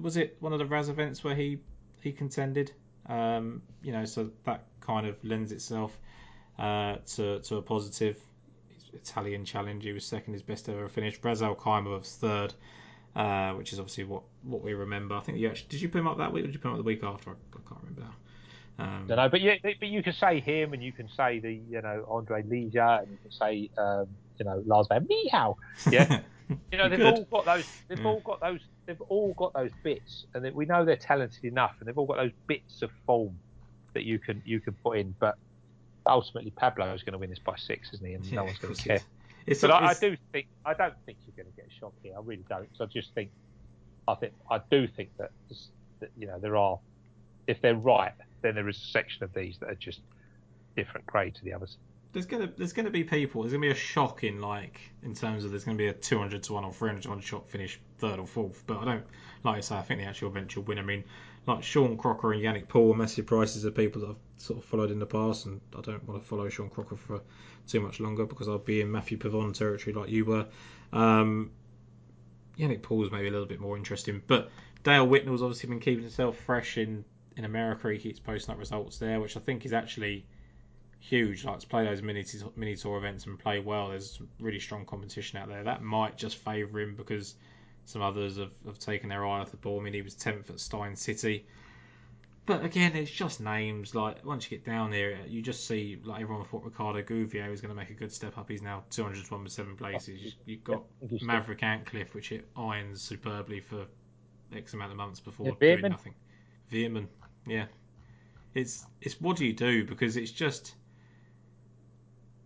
Was it one of the Ras events where he he contended? Um, you know, so that kind of lends itself uh, to to a positive. Italian challenge. He was second, his best ever finish. Brazil Kaimer was third, uh, which is obviously what, what we remember. I think you actually did you put him up that week or did you put him up the week after? I, I can't remember now. Um, don't know, but yeah, but you can say him, and you can say the you know Andre Leisure, and you can say um, you know Lars Van Meehow. (laughs) Yeah, you know they've all got those. They've Mm. all got those. They've all got those bits, and that we know they're talented enough, and they've all got those bits of form that you can you can put in. But ultimately, Pablo is going to win this by six, isn't he? And Yeah, no one's going to care. Is. It's, But I, I do think I don't think you're going to get a shock here. I really don't. So I just think I think I do think that, that you know there are if they're right, then there is a section of these that are just different grade to the others. there's gonna there's gonna be people. There's gonna be a shock in like in terms of there's gonna be a 200 to one or 300 to one shot finish third or fourth. But I don't like I say. I think the actual eventual will win. I mean, like Sean Crocker and Yannik Paul are massive prices of people that I've sort of followed in the past, and I don't want to follow Sean Crocker for too much longer because I'll be in Matthieu Pavon territory like you were. Um, Yannik Paul's maybe a little bit more interesting, but Dale Whitnell's obviously been keeping himself fresh in in America. He keeps posting up results there, which I think is actually huge. Like to play those mini mini tour events and play well. There's really strong competition out there. That might just favour him because some others have, have taken their eye off the ball. I mean, he was 10th at Steyn City. But again, it's just names. Like once you get down there, you just see like everyone thought Ricardo Gouveia was going to make a good step up. He's now 201 with seven places. You- You've got Maverick Antcliffe, which it irons superbly for X amount of months before Yeah, doing Veerman. nothing. Veerman, yeah. It's it's what do you do because it's just.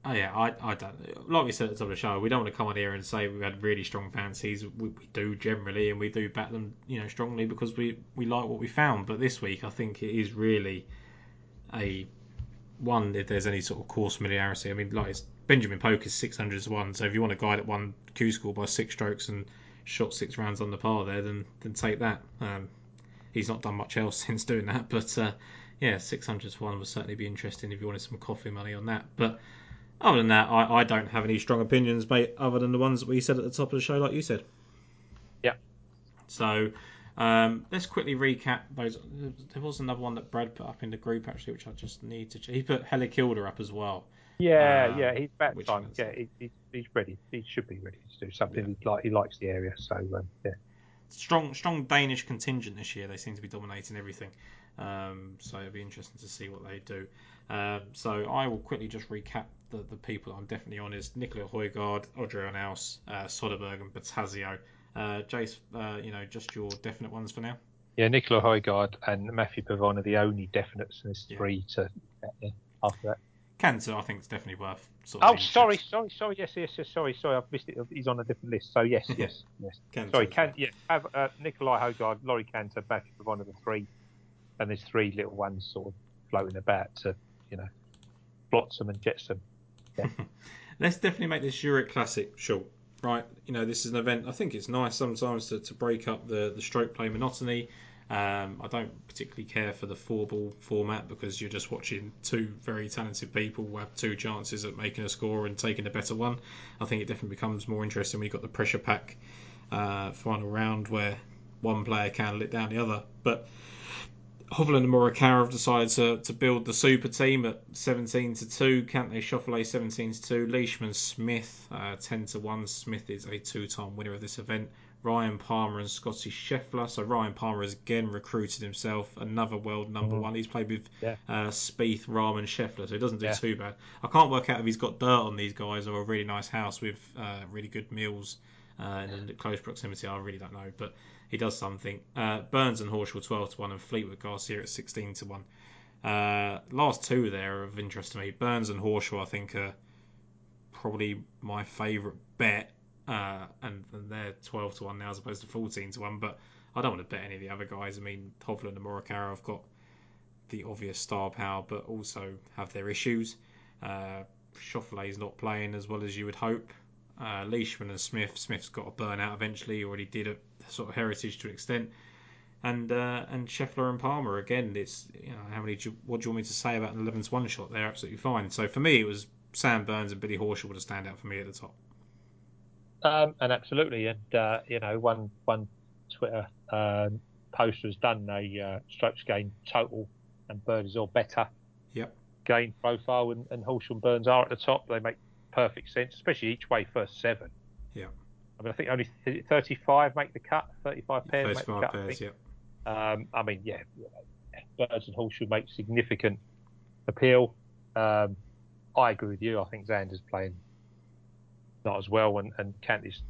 Oh yeah, I, I don't like we said at the top of the show. We don't want to come on here and say we've had really strong fancies. We, we do generally, and we do back them, you know, strongly because we, we like what we found. But this week, I think it is really a one. If there's any sort of course familiarity, I mean, like it's, Benjamin Poke is six hundred to one. So if you want a guy that won Q school by six strokes and shot six rounds on the par there, then then take that. Um, he's not done much else (laughs) since doing that, but uh, yeah, six hundred to one would certainly be interesting if you wanted some coffee money on that. But other than that, I, I don't have any strong opinions, mate, other than the ones that we said at the top of the show, like you said. Yeah. So Um, let's quickly recap those. There was another one that Brad put up in the group actually, which I just need to. Check. He put Helligkilde up as well. Yeah, Um, yeah, he's back time. Yeah, he, he, he's ready. He should be ready to do something. Yeah. He like he likes the area, so um, yeah. Strong, strong Danish contingent this year. They seem to be dominating everything. Um, so it'll be interesting to see what they do. Um, so I will quickly just recap the, the people I'm definitely on is Nicola Højgaard, Adri Arnaus, uh, Soderberg, and Bertasio. Uh, Jace, uh, you know, just your definite ones for now. Yeah, Nicola Højgaard and Matthieu Pavon are the only definites, and there's Yeah. three to yeah, after that. Canter, I think it's definitely worth. Sort of Oh, sorry, checked. sorry, sorry. Yes, yes, yes. Sorry, sorry. I've missed it. He's on a different list. So yes, (laughs) yes, yes. Canter Sorry, can yeah. Have uh, Nikolai Højgaard, Laurie Canter, Matthieu Pavon are the three, and there's three little ones sort of floating about to you know, flotsam and jetsam. (laughs) Let's definitely make this Zurich Classic short, right? You know, this is an event. I think it's nice sometimes to, to break up the, the stroke play monotony. Um, I don't particularly care for the four ball format because you're just watching two very talented people have two chances at making a score and taking a better one. I think it definitely becomes more interesting when you've got the pressure pack uh, final round where one player can let down the other. But Hovland and Morikawa have decided to, to build the super team at 17 to 2. Cantlay Schauffele 17 to 2. Leishman Smith uh, 10 to 1. Smith is a two time winner of this event. Ryan Palmer and Scotty Scheffler. So Ryan Palmer has again recruited himself another world number Mhm. one. He's played with Yeah. uh, Spieth, Rahm, and Scheffler, so he doesn't do Yeah. too bad. I can't work out if he's got dirt on these guys or a really nice house with uh, really good meals uh, in close proximity. I really don't know, but he does something. Uh, Burns and Horschel 12 to 1 and Fleetwood Garcia at 16 to 1. Uh, last two there are of interest to me. Burns and Horschel, I think, are probably my favourite bet. Uh, and, and they're 12 to 1 now as opposed to 14 to 1. But I don't want to bet any of the other guys. I mean, Hovland and Morikawa have got the obvious star power, but also have their issues. Uh, is not playing as well as you would hope. Uh, Leishman and Smith. Smith's got to burn out eventually. He already did a sort of heritage to an extent. And uh, and Scheffler and Palmer again. It's you know how many? Do you, what do you want me to say about an 11-1 shot? They're absolutely fine. So for me, it was Sam Burns and Billy Horschel would have stand out for me at the top. Um, and absolutely, and uh, you know, one one Twitter um, post was done a uh, strokes gain total, and Burns is all better. Yep. Gain profile, and, and Horschel and Burns are at the top. They make perfect sense, especially each way first seven. Yeah. I mean, I think only th- 35 make the cut. 35 pairs Those make the cut. I pairs, think. yeah. Um, I mean, yeah, birds and horse should make significant appeal. Um, I agree with you. I think Xander's playing not as well, and and Cantlay's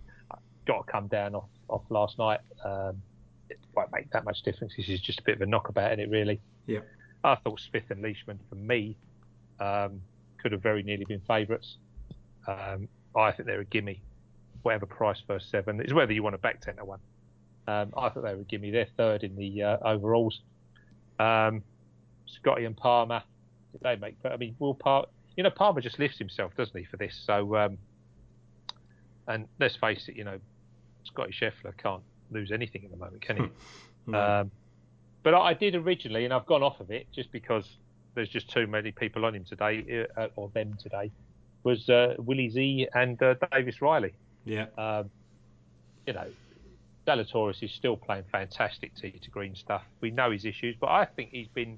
got to come down off, off last night. Um, it won't make that much difference. This is just a bit of a knockabout in it, really. Yeah. I thought Smith and Leishman, for me, um, could have very nearly been favourites. Um, I think they're a gimme, whatever price first seven. is whether you want to back ten to one. Um, I thought they would gimme. They're third in the uh, overalls. Um, Scotty and Palmer, did they make? But I mean, Will Palmer, you know, Palmer just lifts himself, doesn't he, for this? So, um, and let's face it, you know, Scotty Scheffler can't lose anything at the moment, can he? (laughs) No. Um, but I I did originally, and I've gone off of it just because there's just too many people on him today, uh, or them today. Was uh, Willie Z and uh, Davis Riley? Yeah. Um, you know, Zalatoris is still playing fantastic tee to green stuff. We know his issues, but I think he's been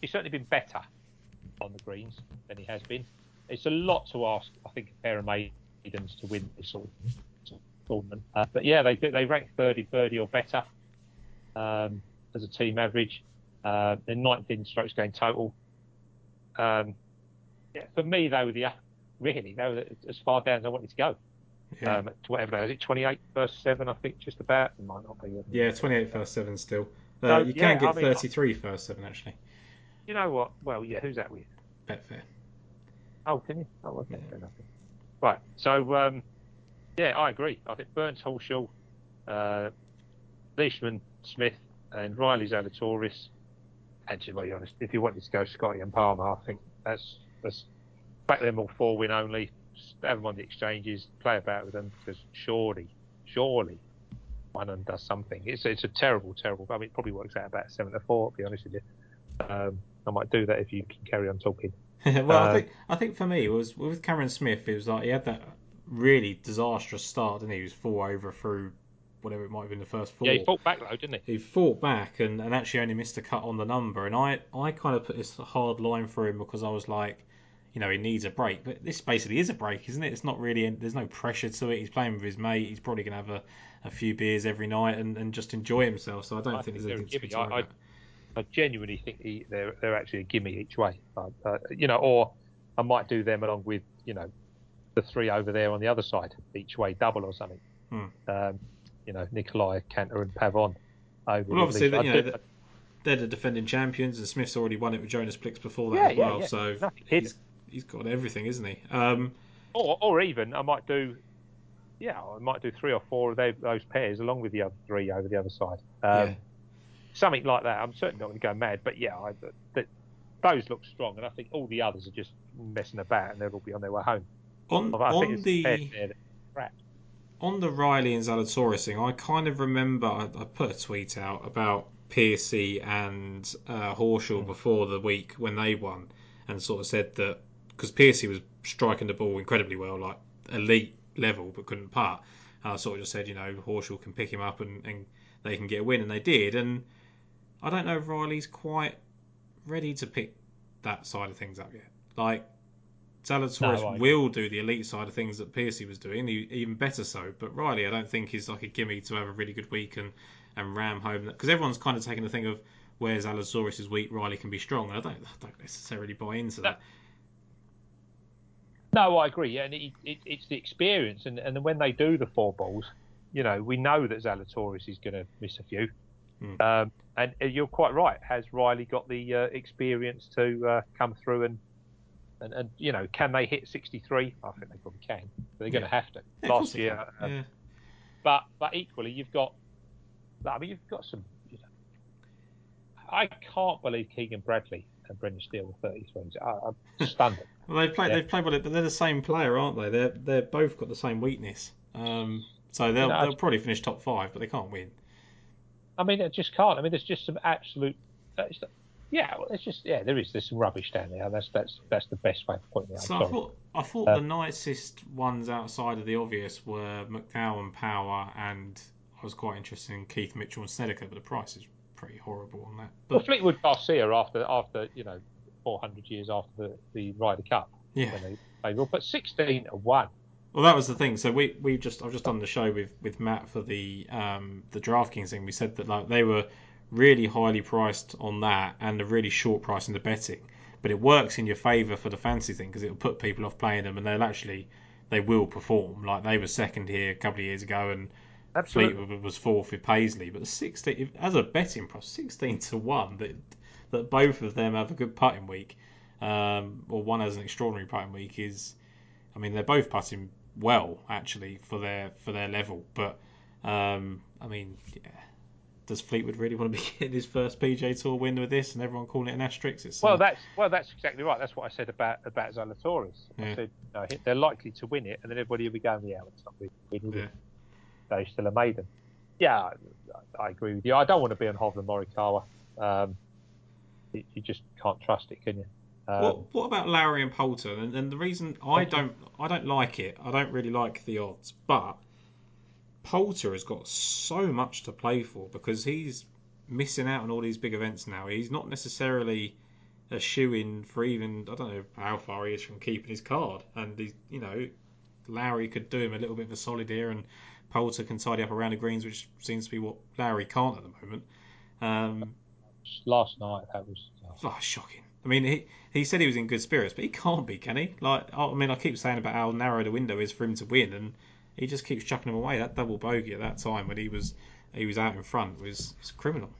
he's certainly been better on the greens than he has been. It's a lot to ask, I think, a pair of maidens to win this sort of tournament. Uh, but yeah, they they rank 30, 30 or better um, as a team average. Uh, they're ninth in strokes gained total. Um, yeah, for me, they were the really they were as far down as I wanted to go Yeah. um, whatever that is. It 28 verse 7, I think, just about. It might not be. yeah, 28 first seven still. Uh, So, you yeah, can get I mean- 33 first seven actually. You know what? Well, yeah, who's that with? Betfair. Oh, can you? Oh, okay. Yeah. Right. So, um, yeah, I agree. I think Burns, Horschel, uh, Leishman, Smith, and Riley Zalatoris. And to be honest, if you wanted to go Scotty and Palmer, I think that's that's back them all four win only. Have them on the exchanges, play about with them because surely, surely, one of them does something. It's it's a terrible, terrible. I mean, it probably works out about seven to four. To be honest with you, um, I might do that if you can carry on talking. (laughs) well, Uh, I think I think for me it was with Cameron Smith. It was like he had that really disastrous start, didn't he? He was four over through whatever it might have been the first four. Yeah, he fought back though, didn't he? he fought back and, and actually only missed a cut on the number. And I, I kind of put this hard line for him because I was like, you know, he needs a break. But this basically is a break, isn't it? It's not really, there's no pressure to it. He's playing with his mate. He's probably going to have a, a few beers every night and, and just enjoy himself. So I don't I think think there's anything to I- about. I genuinely think he, they're they're actually a gimme each way. Uh, uh, you know, or I might do them along with you know the three over there on the other side each way, double or something. Hmm. Um, you know, Nikolai, Canter, and Pavon. Over Well, obviously, least. you know, that- they're the defending champions, and Smith's already won it with Jonas Blixt before that Yeah, as well. yeah. So he's, he's got everything, isn't he? Um, or or even I might do. Yeah, I might do three or four of those, those pairs along with the other three over the other side. Um, Yeah. Something like that. I'm certainly not going to go mad, but yeah, I, th those look strong, and I think all the others are just messing about, and they'll all be on their way home. on on the pairs there that- crap. on the Riley and Zalatoris thing, I kind of remember I, I put a tweet out about Piercy and uh, Horschel before the week when they won, and sort of said that because Piercy was striking the ball incredibly well, like elite level, but couldn't putt. I sort of just said, you know, Horschel can pick him up and, and they can get a win, and they did. And I don't know if Riley's quite ready to pick that side of things up yet. Like Zalatoris No, will do the elite side of things that Piercy was doing, even better so. But Riley, I don't think is like a gimme to have a really good week and, and ram home because everyone's kind of taking the thing of where's Zalatoris is weak, Riley can be strong, and I don't, I don't necessarily buy into that. No, I agree. Yeah, and it, it, it's the experience, and and when they do the four balls, you know, we know that Zalatoris is going to miss a few. Hmm. Um, and you're quite right. Has Riley got the uh, experience to uh, come through and, and and you know, can they hit 63? I think they probably can. But they're going to Yeah. have to. Yeah, Last year, uh, yeah. but but equally, you've got. I mean, you've got some. You know, I can't believe Keegan Bradley and Brendan Steele were 33s. I, I'm stunned. (laughs) Well, they've played. Yeah. They've played with it, but they're the same player, aren't they? They're they're both got the same weakness. Um, so they'll You know, they'll probably finish top five, but they can't win. I mean, it just can't. I mean, there's just some absolute. That's, yeah, well, it's just yeah. There is there's some rubbish down there. That's that's that's the best way of putting it. So I thought I thought Uh, the nicest ones outside of the obvious were McDowell and Power, and I was quite interested in Keith Mitchell and Snedeker, but the price is pretty horrible on that. well, Fleetwood Garcia after after you know 400 years after the, the Ryder Cup yeah, they played well, but 16 to one. well that was the thing. So we we just I've just done the show with with Matt for the um the DraftKings thing. We said that like they were really highly priced on that and a really short price in the betting. But it works in your favour for the fancy thing because it'll put people off playing them, and they'll actually they will perform. Like they were second here a couple of years ago, and Absolutely. Fleetwood was fourth with Paisley, but sixteen as a betting price, sixteen to one that that both of them have a good putting week, um, or one has an extraordinary putting week is, I mean they're both putting well actually for their for their level, but um, I mean, yeah, does Fleetwood really want to (laughs) be getting his first PGA Tour win with this and everyone calling it an asterisk? It's, Well, uh, that's well, that's exactly right. That's what I said about about Zalatoris. Yeah. I said you know, they're likely to win it, and then everybody will be going, "Yeah, it's not really winning. Yeah. They're still a maiden." Yeah, I, I agree with you. I don't want to be on Hovland Morikawa. Um, you, you just can't trust it, can you? Um, What, what about Lowry and Poulter? And, and the reason I don't I don't like it, I don't really like the odds, but Poulter has got so much to play for because he's missing out on all these big events now. He's not necessarily a shoe in for even I don't know how far he is from keeping his card, and he's you know Lowry could do him a little bit of a solid here, and Poulter can tidy up around the greens, which seems to be what Lowry can't at the moment. Um, last night that was. Oh, shocking. I mean, he he said he was in good spirits, but he can't be, can he? Like, I mean, I keep saying about how narrow the window is for him to win, and he just keeps chucking them away. That double bogey at that time when he was he was out in front was, was criminal.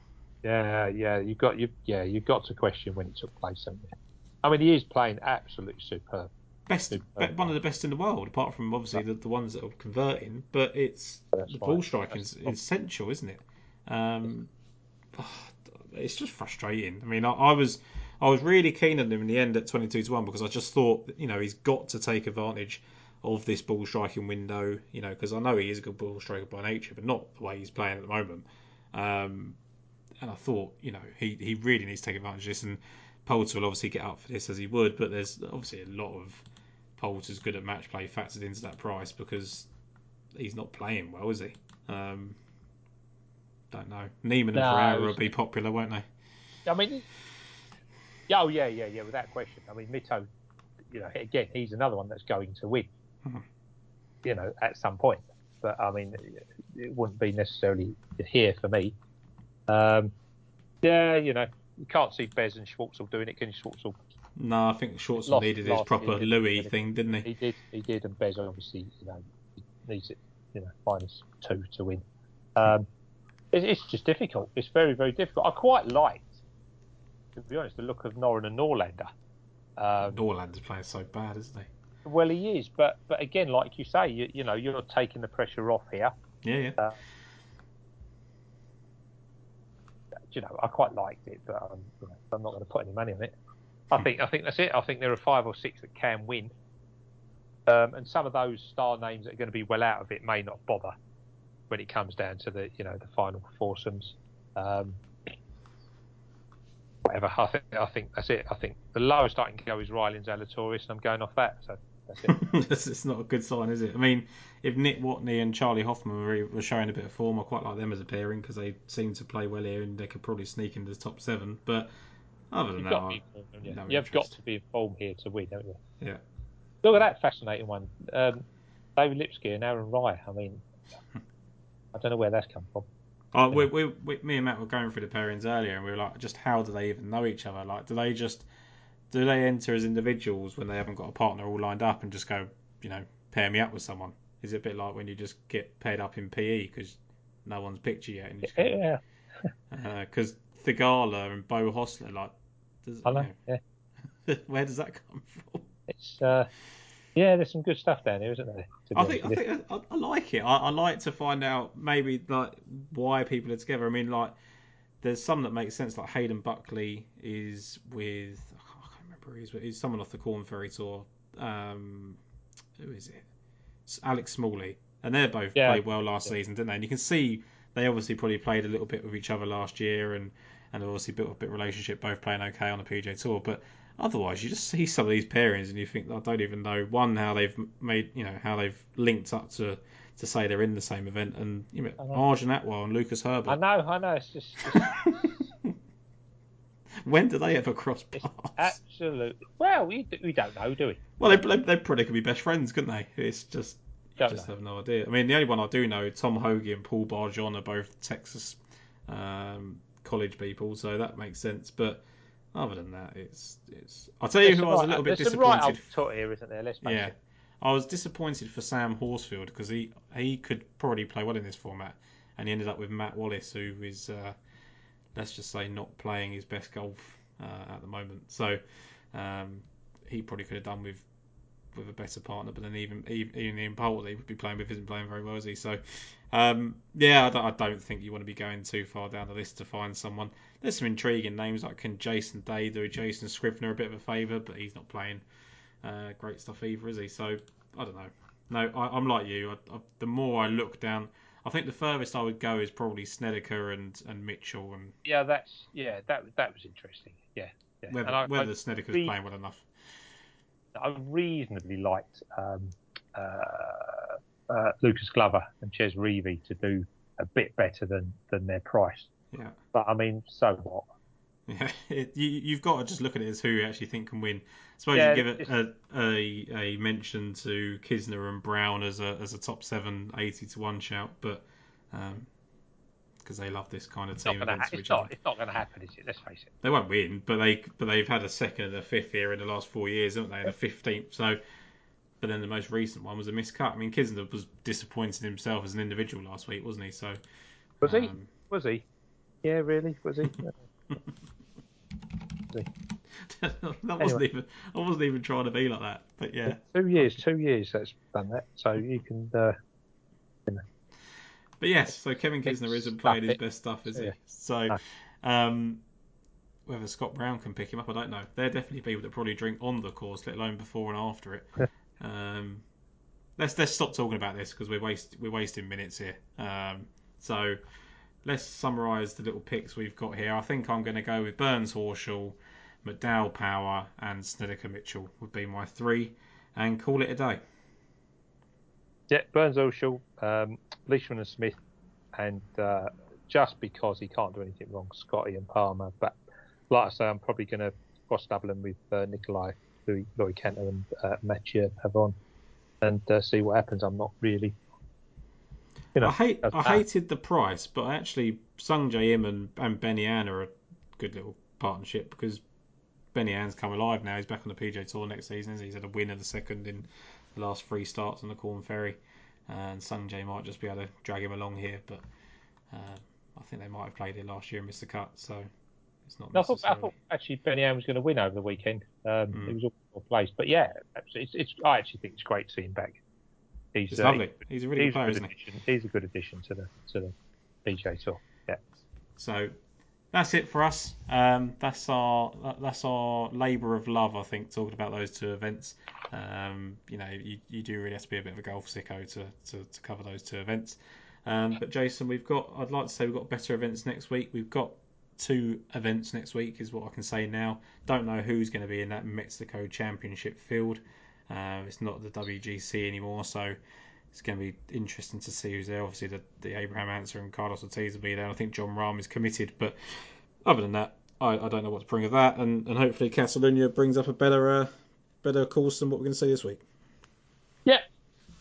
Yeah, yeah, you got you. Yeah, you've got to question when it took place, haven't you? I mean, he is playing absolutely superb. Best, be- one of the best in the world, apart from obviously the, the ones that are converting. But it's That's the right. ball striking is essential, isn't it? Um, (sighs) it's just frustrating. I mean, I, I was I was really keen on him in the end at twenty two to one because I just thought you know he's got to take advantage of this ball striking window. You know, because I know he is a good ball striker by nature, but not the way he's playing at the moment. Um, and I thought, you know, he, he really needs to take advantage of this. And Poulter will obviously get up for this as he would, but there's obviously a lot of Poulter's good at match play factored into that price because he's not playing well, is he? Um, don't know. Niemann and No, Pereira will be popular, won't they? I mean, yeah, oh yeah, yeah, yeah, without question. I mean, Mito, you know, again, he's another one that's going to win. Mhm. You know, at some point. But I mean, it wouldn't be necessarily here for me. Um, yeah, you know, you can't see Bez and Schwartzel doing it, can you? Schwartzel, No, I think Schwartzel Lost needed his proper Louis thing, didn't he? he did, he did, and Bez obviously, you know, needs it, you know, minus two to win. Um, it, it's just difficult. It's very, very difficult. I quite liked, to be honest, the look of Noren and Norlander. Um, Norland's playing so bad, isn't he? Well, he is, but but again, like you say, you, you know, you're taking the pressure off here. Yeah, yeah. You know, I quite liked it, but um, I'm not going to put any money on it. I think I think that's it. I think there are five or six that can win, um, and some of those star names that are going to be well out of it may not bother when it comes down to the you know the final foursomes. Um, whatever. I think I think that's it. I think the lowest I can go is Ryland Zalatoris, and I'm going off that. So that's it. (laughs) It's not a good sign, is it? I mean, if Nick Watney and Charlie Hoffman were, were showing a bit of form, I quite like them as a pairing because they seem to play well here and they could probably sneak into the top seven. But other than You've that, got to be you? no You've got to be here to win, haven't you? Yeah. Look at that fascinating one. Um, David Lipsky and Aaron Rai. I mean, I don't know where that's come from. Oh, we, we, we, me and Matt were going through the pairings earlier, and we were like, just how do they even know each other? Like, do they just do they enter as individuals when they haven't got a partner all lined up and just go, you know, pair me up with someone? Is it a bit like when you just get paired up in PE because no one's picked you yet, and you just go, Yeah, (laughs) because Theegala and Bo Hostler, like, does, I know. you Yeah, (laughs) where does that come from? it's uh, yeah. There's some good stuff down here, isn't there? I think I think I, I like it. I, I like to find out maybe like why people are together. I mean, like there's some that make sense. Like Hayden Buckley is with I can't remember who he's with. He's someone off the Corn Ferry tour. Um, who is it? It's Alex Smalley, and they both Yeah. played well last Yeah. season, didn't they? And you can see they obviously probably played a little bit with each other last year, and and obviously built a bit of relationship, both playing okay on the PGA Tour. But otherwise, you just see some of these pairings, and you think I don't even know one how they've made you know how they've linked up to to say they're in the same event, and you know know. Arjun Atwal and Lucas Herbert. I know, I know. It's just, just (laughs) when do they ever cross paths? absolutely. Well, we, we don't know, do we? Well, they, they, they probably could be best friends, couldn't they? It's just Don't just know. have no idea. I mean, the only one I do know, Tom Hoge and Paul Barjon are both Texas um, college people, so that makes sense. But other than that, it's it's. I'll tell you There's who I was a little bit there's some right disappointed. here, isn't there? Let's Yeah, it. I was disappointed for Sam Horsfield because he he could probably play well in this format, and he ended up with Matt Wallace, who is uh, let's just say not playing his best golf uh, at the moment. So um, he probably could have done with with a better partner, but then even even, even Ian Poulter he would be playing with isn't playing very well, is he? So um, yeah, I don't, I don't think you want to be going too far down the list to find someone. There's some intriguing names like can Jason Day do Jason Scrivener a bit of a favour, but he's not playing uh, great stuff either, is he? So I don't know. No, I, I'm like you. I, I, the more I look down, I think the furthest I would go is probably Snedeker and, and Mitchell, and Yeah, that's yeah. That that was interesting. Yeah, yeah. whether, I, whether Snedeker's playing well enough. I reasonably liked um, uh, uh, Lucas Glover and Chez Reavie to do a bit better than than their price. Yeah. But I mean, so what? Yeah, it, you, you've got to just look at it as who you actually think can win. I suppose Yeah, you give it a, a, a mention to Kisner and Brown as a as a top seven, 80 to one shout, but because they love this kind of It's not team to. against Ha- it's not. It's not going to happen, is it? Let's face it. They won't win, but they but they've had a second and a fifth here in the last four years, haven't they? And a fifteenth. So, but then the most recent one was a miscut. I mean, Kisner was disappointed himself as an individual last week, wasn't he? So Was he? um, Was he? Yeah, really? Was he? (laughs) that (laughs) wasn't even I wasn't even trying to be like that, but yeah. two years. Two years. That's done that. So you can. Uh, But yes, so Kevin Kisner isn't playing his best stuff, is he? Yeah. So, um, whether Scott Brown can pick him up, I don't know. They're definitely people that probably drink on the course, let alone before and after it. (laughs) um, let's let's stop talking about this because we're waste we're wasting minutes here. Um, so let's summarise the little picks we've got here. I think I'm going to go with Burns Horschel, McDowell Power, and Snedeker Mitchell would be my three, and call it a day. yeah, Burns Horschel, um, Leishman and Smith, and uh, just because he can't do anything wrong, Scotty and Palmer. But like I say, I'm probably going to cross double him with uh, Nikolai, Louis, Louis Canter, and uh, Matthieu Pavon, and uh, see what happens. I'm not really. You know, I hate. I hated the price, but actually, Sung Jae Im and, and Benny Ann are a good little partnership because Benny Ann's come alive now. He's back on the PGA Tour next season. He's had a win of the second in the last three starts on the Corn Ferry, and Sung Jae might just be able to drag him along here. But uh, I think they might have played it last year and missed the cut, so it's not I thought, I thought actually Benny Ann was going to win over the weekend. Um, Mm. He was all well placed, but yeah, it's, it's. I actually think it's great to see him back. He's uh, lovely. He's a really He's good player, good isn't he? addition. He's a good addition to the to the PGA Tour. Yeah. So that's it for us. Um, that's our that's our labour of love, I think, talking about those two events. Um, you know, you, you do really have to be a bit of a golf sicko to, to, to cover those two events. Um, but Jason, we've got I'd like to say we've got better events next week. We've got two events next week, is what I can say now. Don't know who's going to be in that Mexico Championship field. Uh, it's not the WGC anymore, so it's going to be interesting to see who's there. Obviously, the, the Abraham Ancer and Carlos Ortiz will be there. I think Jon Rahm is committed, but other than that, I, I don't know what to bring of that. And, and hopefully, Catalunya brings up a better uh, better course than what we're going to see this week. Yeah.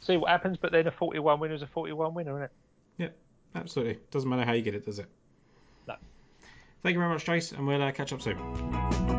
See what happens, but then a 41 winner is a 41 winner, isn't it? Yeah, absolutely. Doesn't matter how you get it, does it? No. Thank you very much, Jace, and we'll uh, catch up soon.